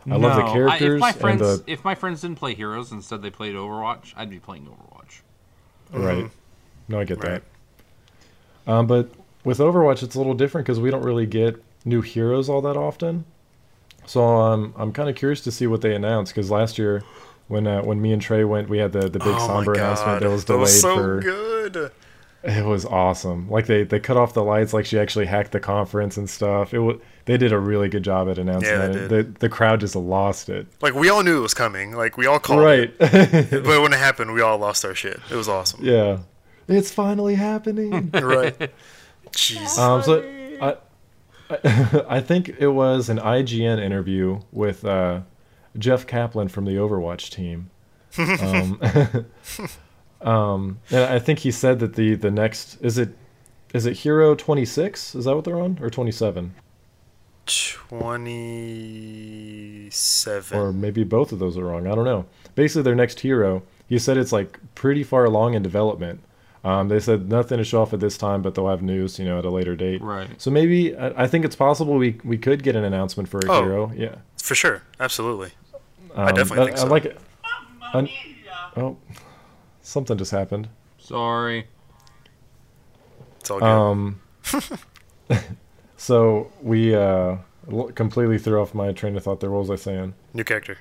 I love the No, characters if my and friends, the if my friends didn't play Heroes, instead they played Overwatch, I'd be playing Overwatch. right. No, I get Mm-hmm. Right. that. Um, but with Overwatch, it's a little different because we don't really get new heroes all that often. So um, I'm kind of curious to see what they announce because last year, when uh, when me and Trey went, we had the the big oh Sombra announcement that was delayed so for good. It was awesome. Like they they cut off the lights, like she actually hacked the conference and stuff. It was they did a really good job at announcing Yeah, that. The the crowd just lost it. Like we all knew it was coming. Like we all called Right. it. But when it happened, we all lost our shit. It was awesome. yeah. It's finally happening. Right. Jeez. um. So I. I, I think it was an IGN interview with uh, Jeff Kaplan from the Overwatch team. Um, um, and I think he said that the the next is it is it Hero twenty six? Is that what they're on or twenty seven? Twenty-seven. or maybe both of those are wrong. I don't know. Basically, their next hero, he said it's like pretty far along in development. Um, they said nothing to show off at this time, but they'll have news, you know, at a later date. Right. So maybe I, I think it's possible we we could get an announcement for a Oh. hero. Yeah. For sure. Absolutely. Um, definitely but think I so. like it. I- oh, something just happened. Sorry. It's all good. Um, so we uh, completely threw off my train of thought there. What was I saying? New character.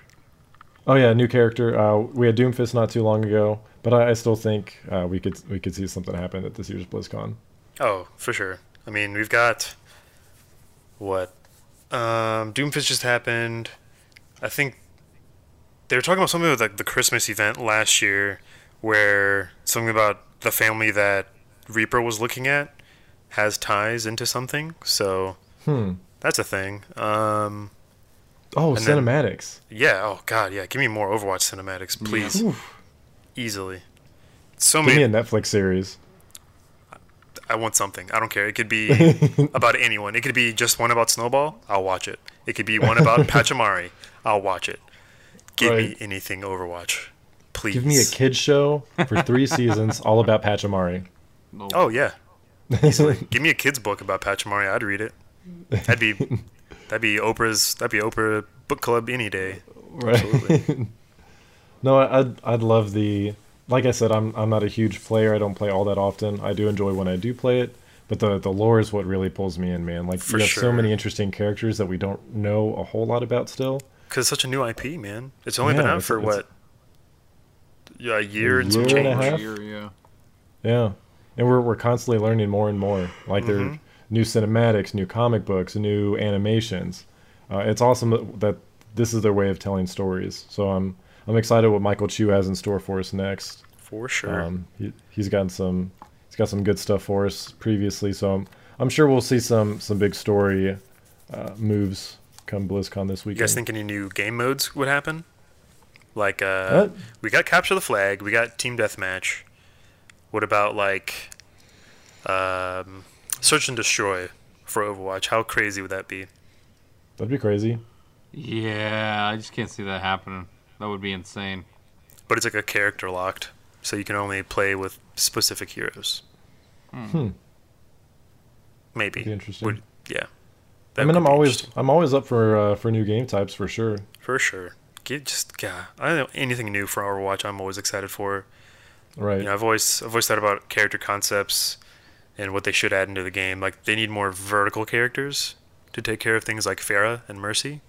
Oh yeah, new character. Uh, we had Doomfist not too long ago, but I, I still think uh, we could we could see something happen at this year's BlizzCon. Oh, for sure. I mean, we've got what? Um, Doomfist just happened. I think they were talking about something with like the Christmas event last year, where something about the family that Reaper was looking at has ties into something. So Hmm. that's a thing. Um, Oh, And then- cinematics. yeah. Oh God, yeah. Give me more Overwatch cinematics, please. Easily. So Give me many. a Netflix series. I want something. I don't care. It could be about anyone. It could be just one about Snowball. I'll watch it. It could be one about Pachimari. I'll watch it. Give me anything Overwatch, please. Give me a kid show for three seasons, all about Pachimari. No. Oh yeah. Give me a kids book about Pachimari. I'd read it. That'd be that'd be Oprah's. That'd be Oprah book club any day. Right. no, I'd I'd love the. Like I said, I'm I'm not a huge player. I don't play all that often. I do enjoy when I do play it, but the the lore is what really pulls me in, man. Like For you have so many interesting characters that we don't know a whole lot about still. Cause it's such a new IP, man. It's only been out for it's- what? Yeah, a year and some year and a change. half. Year, yeah. Yeah, and we're we're constantly learning more and more. Like there Mhm. are new cinematics, new comic books, new animations. Uh, it's awesome that, that this is their way of telling stories. So I'm I'm excited what Michael Chu has in store for us next. For sure. Um, he, he's got some he's got some good stuff for us previously. So I'm I'm sure we'll see some some big story uh, moves come BlizzCon this weekend. You guys think any new game modes would happen? Like, uh, What? we got capture the flag, we got team deathmatch. What about like, um, search and destroy for Overwatch? How crazy would that be? That'd be crazy. Yeah, I just can't see that happening. That would be insane. But it's like a character locked, so you can only play with specific heroes. Hmm. Maybe. Be interesting. Would- yeah. I mean, I'm always. I'm always up for uh, for new game types for sure. for sure. Get just yeah. I don't know anything new for Overwatch. I'm always excited for. Right. You know, I've always I've always thought about character concepts and what they should add into the game. Like they need more vertical characters to take care of things like Pharah and Mercy.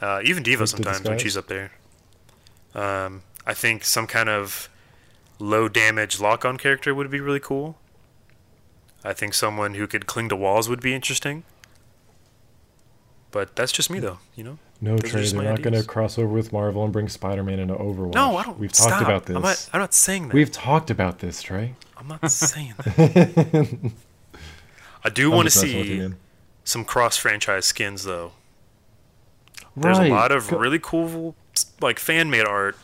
Uh, even D.Va sometimes when she's up there. Um, I think some kind of low damage lock on character would be really cool. I think someone who could cling to walls would be interesting. But that's just me though, you know? No, Those Trey, they're not going to cross over with Marvel and bring Spider-Man into Overwatch. No, I don't. We've stop. talked about this. I'm not, I'm not saying that. We've talked about this, Trey. I'm not saying that. I do want to just messing with you, see some cross franchise skins though. There's right. a lot of really cool like fan made art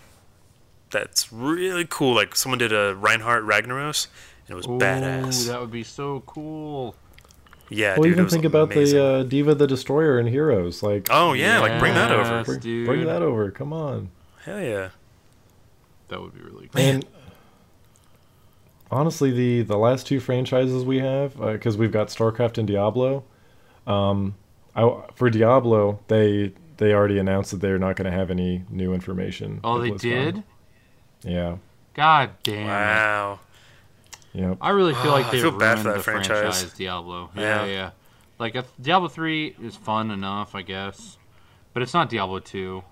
that's really cool. Like someone did a Reinhardt Ragnaros it was Ooh, badass. that would be so cool. yeah, well, dude. it even was think about amazing. the uh, Diva the Destroyer and Heroes. Like, Oh yeah, like bring that over. Bring, dude. bring that over. Come on. Hell yeah. That would be really cool. And honestly, the the last two franchises we have, because we've got StarCraft and Diablo. Um, I, for Diablo, they they already announced that they're not going to have any new information. Oh, they BlizzCon. did? Yeah. God damn it. Wow. Yep. I really feel like they feel ruined bad for that the franchise. franchise. Diablo. Yeah, Yeah. yeah. Like if Diablo three is fun enough, I guess, but it's not Diablo two.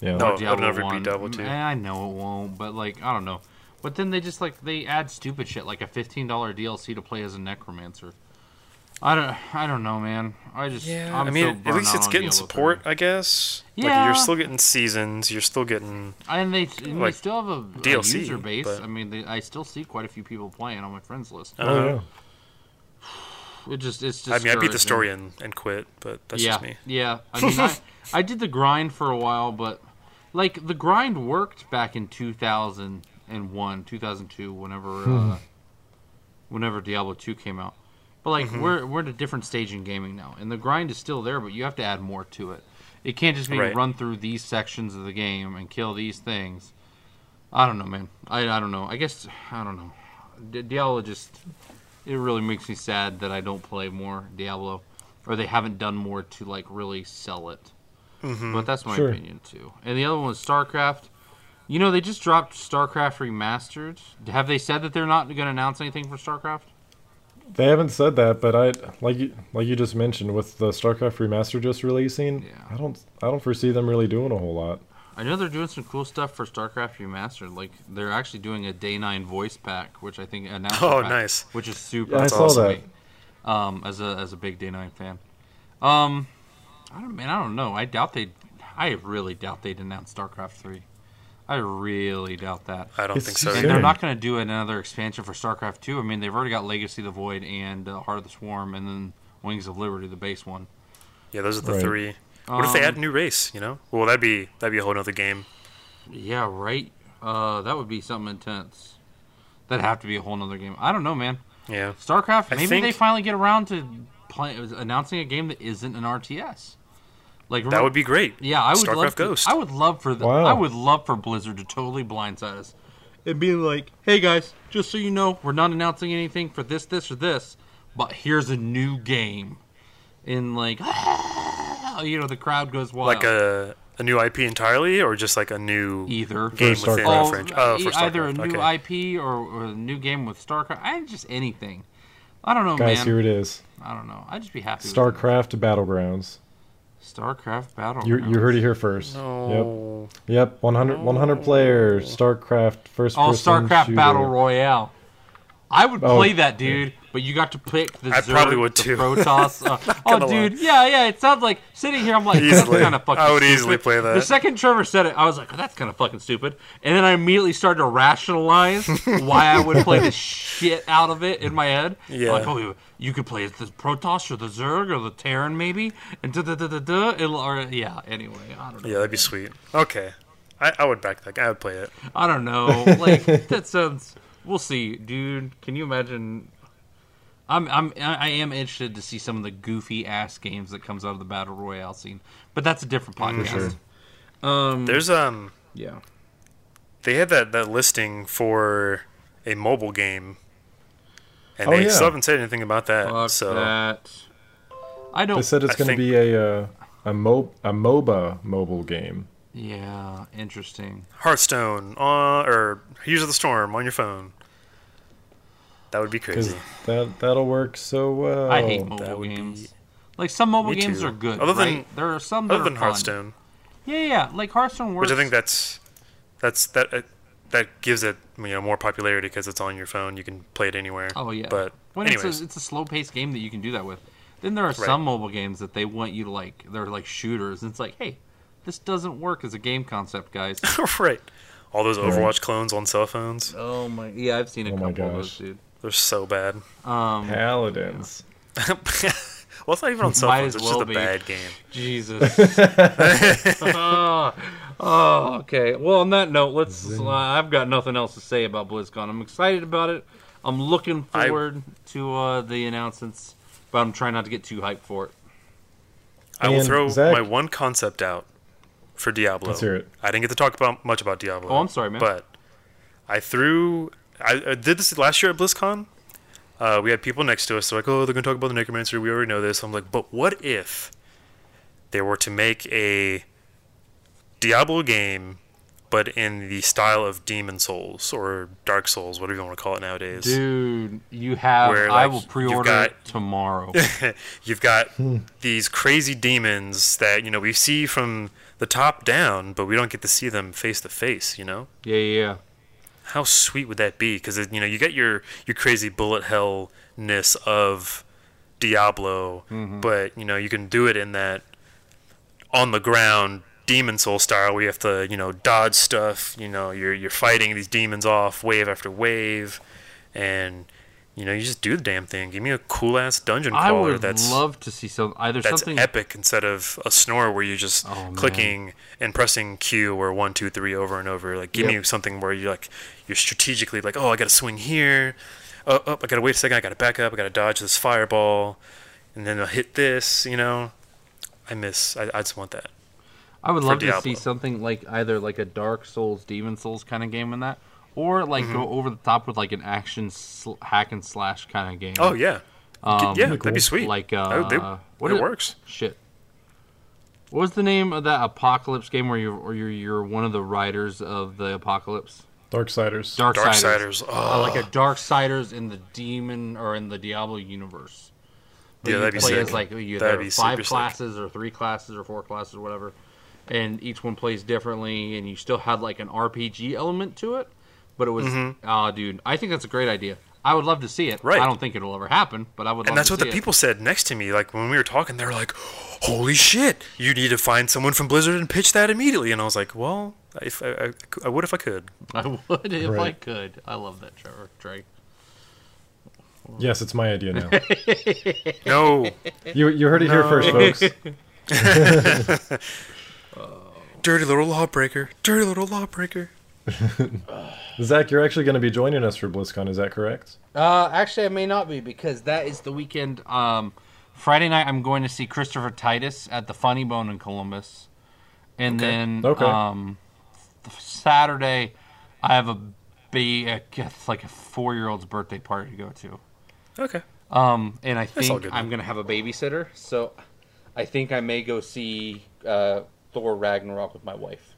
Yeah. No. or it'll Diablo never be 1. Diablo 2. Eh, I know it won't, but like I don't know. But then they just like they add stupid shit like a fifteen dollar DLC to play as a necromancer. I don't I don't know, man. I just I'm I mean, at least it's getting support, 3. I guess. Like Yeah. you're still getting seasons. You're still getting. And they, and they still have a, a DLC, user base. but- I mean, they, I still see quite a few people playing on my friends list. I Oh, don't yeah. know. It just it's just. I mean, I beat the story and, and quit, but that's yeah, just me. yeah. I mean, I, I did the grind for a while, but like the grind worked back in two thousand and one, two thousand two, whenever uh, whenever Diablo two came out. But like Mm-hmm. we're we're at a different stage in gaming now, and the grind is still there, but you have to add more to it. It can't just be Right. run through these sections of the game and kill these things. I don't know, man. I I don't know. I guess I don't know. D- Diablo just it really makes me sad that I don't play more Diablo, or they haven't done more to like really sell it. Mm-hmm. But that's my Sure. opinion too. And the other one was StarCraft. You know, they just dropped StarCraft Remastered. Have they said that they're not going to announce anything for StarCraft? They haven't said that, but I like you like you just mentioned with the StarCraft remaster just releasing. Yeah. I don't I don't foresee them really doing a whole lot. I know they're doing some cool stuff for StarCraft Remastered. Like they're actually doing a Day Nine voice pack, which I think announced. Oh, pack, nice. Which is super. Yeah, I saw to that. Um, as a as a big Day Nine fan. Um, I don't man, I don't know. I doubt they. I really doubt they'd announce StarCraft three. I really doubt that. I don't It's think so. And either. they're not going to do another expansion for StarCraft 2. I mean, they've already got Legacy of the Void and uh, Heart of the Swarm, and then Wings of Liberty, the base one. Yeah, those are the Right. three. What if they Um, add a new race? You know, well that'd be that'd be a whole other game. Yeah, right. Uh, that would be something intense. That'd have to be a whole nother game. I don't know, man. Yeah, StarCraft. Maybe think- they finally get around to play, announcing a game that isn't an RTS. Like that would be great. Yeah, I would StarCraft love. To, Ghost. I would love for the. Wow. I would love for Blizzard to totally blindside us and being like, "Hey guys, just so you know, we're not announcing anything for this, this, or this, but here's a new game." In like, you know, the crowd goes wild. like a a new IP entirely, or just like a new either game For within StarCraft. the franchise. Oh, for either a new okay. IP or, or a new game with StarCraft. I just anything. I don't know, Guys, man. here it is. I don't know. I'd just be happy. with StarCraft Battlegrounds. It. StarCraft Battle. You you heard it here first. No. Yep. Yep. 100, 100 players. StarCraft first Oh, person StarCraft shooter. Battle Royale. I would Oh, play that, dude. But you got to pick the I Zerg, probably would the too. Protoss. Uh, oh, dude, yeah, yeah. It sounds like sitting here. I'm like, Easily. that's kind of fucking. I would stupid. easily play that. The second Trevor said it, I was like, oh, that's kind of fucking stupid. And then I immediately started to rationalize why I would play the shit out of it in my head. Yeah. Like, oh, you could play the Protoss or the Zerg or the Terran maybe, and da da da da da. It'll- Or yeah. Anyway, I don't know. Yeah, that'd be sweet. Okay, I, I would back that. I would play it. I don't know. Like that sounds. We'll see, dude. Can you imagine? I'm I'm I am interested to see some of the goofy ass games that comes out of the battle royale scene, but that's a different podcast. sure. Um. There's um, Yeah. they had that that listing for a mobile game, and Oh, they yeah. still haven't said anything about that. Fuck so that. I don't. They said it's going to be a uh, a mo a MOBA mobile game. Yeah. Interesting. Hearthstone on or Heroes of the Storm on your phone. That would be crazy. that that'll work so well. I hate that mobile would be- games. Like some mobile Me games too. are good, Other than- right? There are some that Other are than fun. Hearthstone, Yeah, yeah. Like Hearthstone works. which I think that's that's that uh, that gives it you know more popularity because it's on your phone. You can play it anywhere. Oh yeah. But when anyways, it's a, it's a slow paced game that you can do that with. Then there are some mobile games that they want you to like. They're like shooters, and it's like, hey, this doesn't work as a game concept, guys. right. All those Overwatch clones on cell phones, oh my, yeah, I've seen a Oh my couple of those, gosh. dude. They're so bad. Um, Paladins. well, it's not even on cell Might phones. as It's just a be. bad game. Jesus. oh, oh, okay. Well, on that note, let's. Uh, I've got nothing else to say about BlizzCon. I'm excited about it. I'm looking I- forward to uh, the announcements, but I'm trying not to get too hyped for it. I will throw Zach- my one concept out for Diablo. Let's hear it. I didn't get to talk about much about Diablo. Oh, I'm sorry, man. But I threw. I, I did this last year at BlizzCon. Uh, we had people next to us. They're like, "Oh, they're going to talk about the Necromancer. We already know this." I'm like, "But what if they were to make a Diablo game, but in the style of Demon Souls or Dark Souls, whatever you want to call it nowadays?" Dude, you have. Where, I will pre-order got- it tomorrow. You've got these crazy demons that you know we see from the top down, but we don't get to see them face to face. You know. yeah, yeah. How sweet would that be? Because you know you get your your crazy bullet hell ness of Diablo, Mm-hmm. but you know you can do it in that on the ground demon soul style where you have to you know dodge stuff. You know you're you're fighting these demons off wave after wave, and you know you just do the damn thing. Give me a cool ass dungeon I crawler would that's love to see some either that's something epic instead of a snore where you're just Oh, man. clicking and pressing Q or one, two, three over and over. Like, give Yep. me something where you're like, you're strategically like, oh, I got to swing here. Oh, oh, I got to wait a second. I got to back up. I got to dodge this fireball, and then I'll hit this. You know, I miss. I, I just want that. I would love to see something like either like a Dark Souls, Demon Souls kind of game in that, or like go over the top with like an action sl- hack and slash kind of game. Oh yeah, Um, yeah, that'd be sweet. Like uh, Oh, they- what it is- works. Shit. What was the name of that apocalypse game where you're or you're, you're one of the riders of the apocalypse? Darksiders. Dark Darksiders. Uh, Oh, like a Darksiders in the demon or in the Diablo universe. Where Yeah, you that'd be play sick. as like you That'd have be five super sick. classes or three classes or four classes or whatever, and each one plays differently, and you still had like an RPG element to it. But it was, oh, dude, I think that's a great idea. I would love to see it. Mm-hmm. Right. I don't think it'll ever happen, but I would. and love that's what the it. people said next to me. Like when we were talking, they were like, "Holy shit! You need to find someone from Blizzard and pitch that immediately." And I was like, "Well, if I, I, I would if I could." I would if I could. I love that, Trevor. Trey. Yes, it's my idea now. No, you you heard it here first, folks. dirty little lawbreaker, dirty little lawbreaker. Zach, you're actually going to be joining us for BlizzCon. Is that correct? Uh, actually, I may not be because that is the weekend. Um, Friday night, I'm going to see Christopher Titus at the Funny Bone in Columbus, and then Okay. um, Saturday, I have a be a, like a four year old's birthday party to go to. Okay. Um, and I think good, I'm gonna have a babysitter, so I think I may go see uh, Thor Ragnarok with my wife,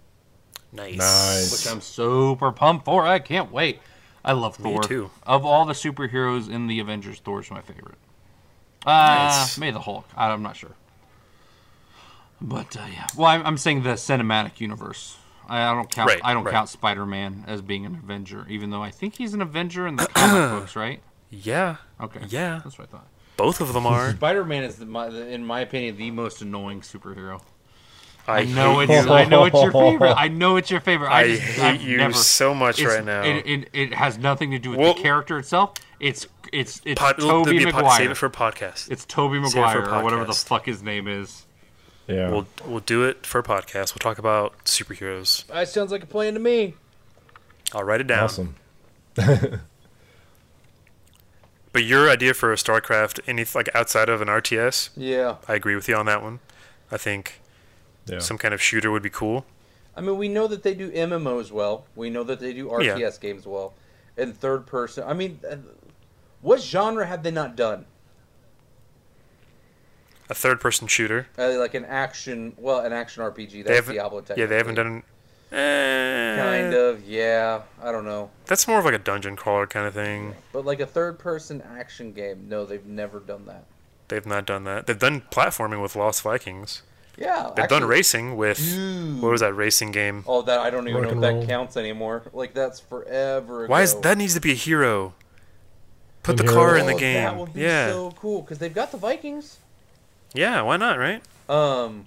Nice. Nice. which I'm super pumped for. I can't wait. I love Thor. Me Thor. too. Of all the superheroes in the Avengers, Thor's my favorite. Uh, Nice. maybe the Hulk. I- I'm not sure. But uh, yeah, well, I'm, I'm saying the cinematic universe. I, I don't count. Right, I don't right. count Spider-Man as being an Avenger, even though I think he's an Avenger in the comic books, right? Yeah. Okay. Yeah. that's what I thought. Both of them are. Spider-Man is, the, my, the, in my opinion, the most annoying superhero. I, I know it's. you. I know it's your favorite. I know it's your favorite. I, I just, hate I've you never, so much right now. It, it, it has nothing to do with Well- the character itself. It's it's it's Pod- Tobey be a pod- save it for a podcast. it's Tobey save it for Maguire or whatever the fuck his name is. Yeah. We'll we'll do it for a podcast. We'll talk about superheroes. That sounds like a plan to me. I'll write it down. awesome. But your idea for a StarCraft, any like outside of an RTS, Yeah, I agree with you on that one. I think Yeah. some kind of shooter would be cool. I mean, we know that they do MMOs well. We know that they do RTS Yeah. games well, and third person. I mean, uh, what genre have they not done? A third-person shooter. Uh, like an action, well, an action RPG. They That's haven't. Diablo. Technically. Yeah, they haven't done. Eh, Kind of, yeah. I don't know, That's more of like a dungeon crawler kind of thing. but like a third-person action game. No, they've never done that. They've not done that. They've done platforming with Lost Vikings. Yeah, They've done racing with Dude. what was that racing game? Oh, that I don't even Rock know if that roll. counts anymore. Like that's forever. Ago. Why is that needs to be a hero? Put the Hero. car in Oh, the That game. would be Yeah, so cool because they've got the Vikings. yeah. Why not? Right? Um,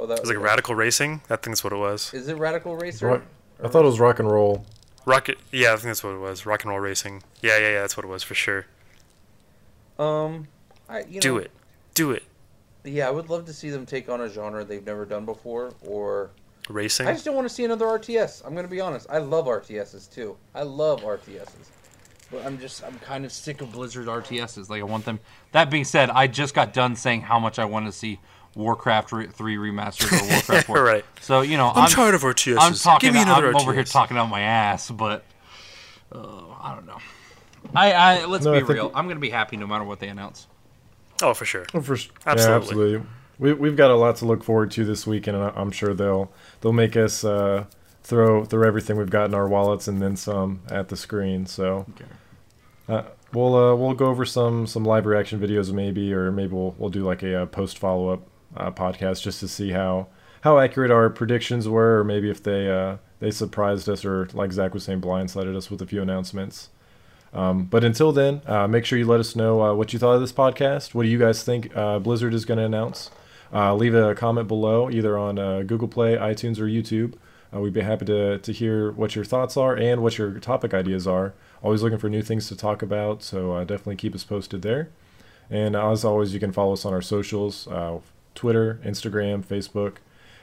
oh, that It was like radical racing. I think that's what it was. Is it Radical Racer? Rock, I thought it was rock and roll. Rocket. Yeah, I think that's what it was. Rock and roll racing. Yeah, yeah, yeah. That's what it was for sure. Um, I you Do know, it. Do it. Yeah, I would love to see them take on a genre they've never done before, or Racing. I just don't want to see another RTS. I'm gonna be honest. I love RTSs too. I love RTSs, but I'm just I'm kind of sick of Blizzard RTSs. Like I want them. That being said, I just got done saying how much I want to see Warcraft re- three remastered or Warcraft 4. Right. So you know, I'm, tired of RTSs. I'm talking. Give me another I'm RTS. over here talking out my ass, but uh, I don't know. I, I let's No, be I think- real. I'm gonna be happy no matter what they announce. Oh, for sure. Oh, for s- Absolutely. Yeah, absolutely. We we've got a lot to look forward to this weekend, and I- I'm sure they'll they'll make us uh, throw throw everything we've got in our wallets and then some at the screen. So uh, we'll uh, we'll go over some some live reaction videos maybe, or maybe we'll we'll do like a, uh post follow up uh, podcast just to see how how accurate our predictions were, or maybe if they uh, they surprised us, or like Zach was saying, blindsided us with a few announcements. Um, but until then, uh, make sure you let us know uh, what you thought of this podcast. What do you guys think uh, Blizzard is going to announce? Uh, leave a comment below, either on uh, Google Play, iTunes, or YouTube. Uh, we'd be happy to, to hear what your thoughts are and what your topic ideas are. Always looking for new things to talk about, so definitely keep us posted there. And as always, you can follow us on our socials Twitter, Instagram, Facebook,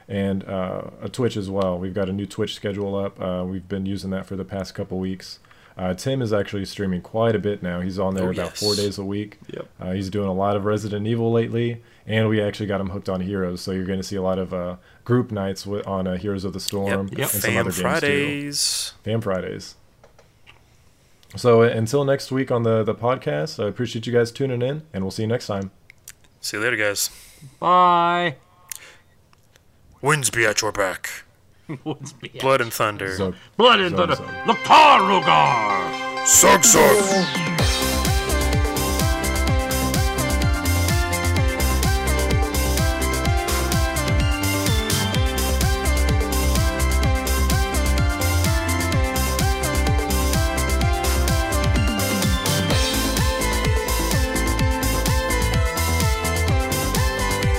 and a Twitch as well. We've got a new Twitch schedule up. We've been using that for the past couple weeks. Uh, Tim is actually streaming quite a bit now. He's on there Oh, about yes. four days a week. Yep. Uh, he's doing a lot of Resident Evil lately, and we actually got him hooked on Heroes. So you're going to see a lot of uh, group nights wi- on uh, Heroes of the Storm Yep. Yep. and some Fam other games too. Fridays. Fam Fridays. So uh, until next week on the the podcast, I appreciate you guys tuning in, and we'll see you next time. See you later, guys. Bye. Winds be at your back. What's be- Blood and thunder. So, Blood into the Zog, zog. Lok'tar ogar. Sug sug.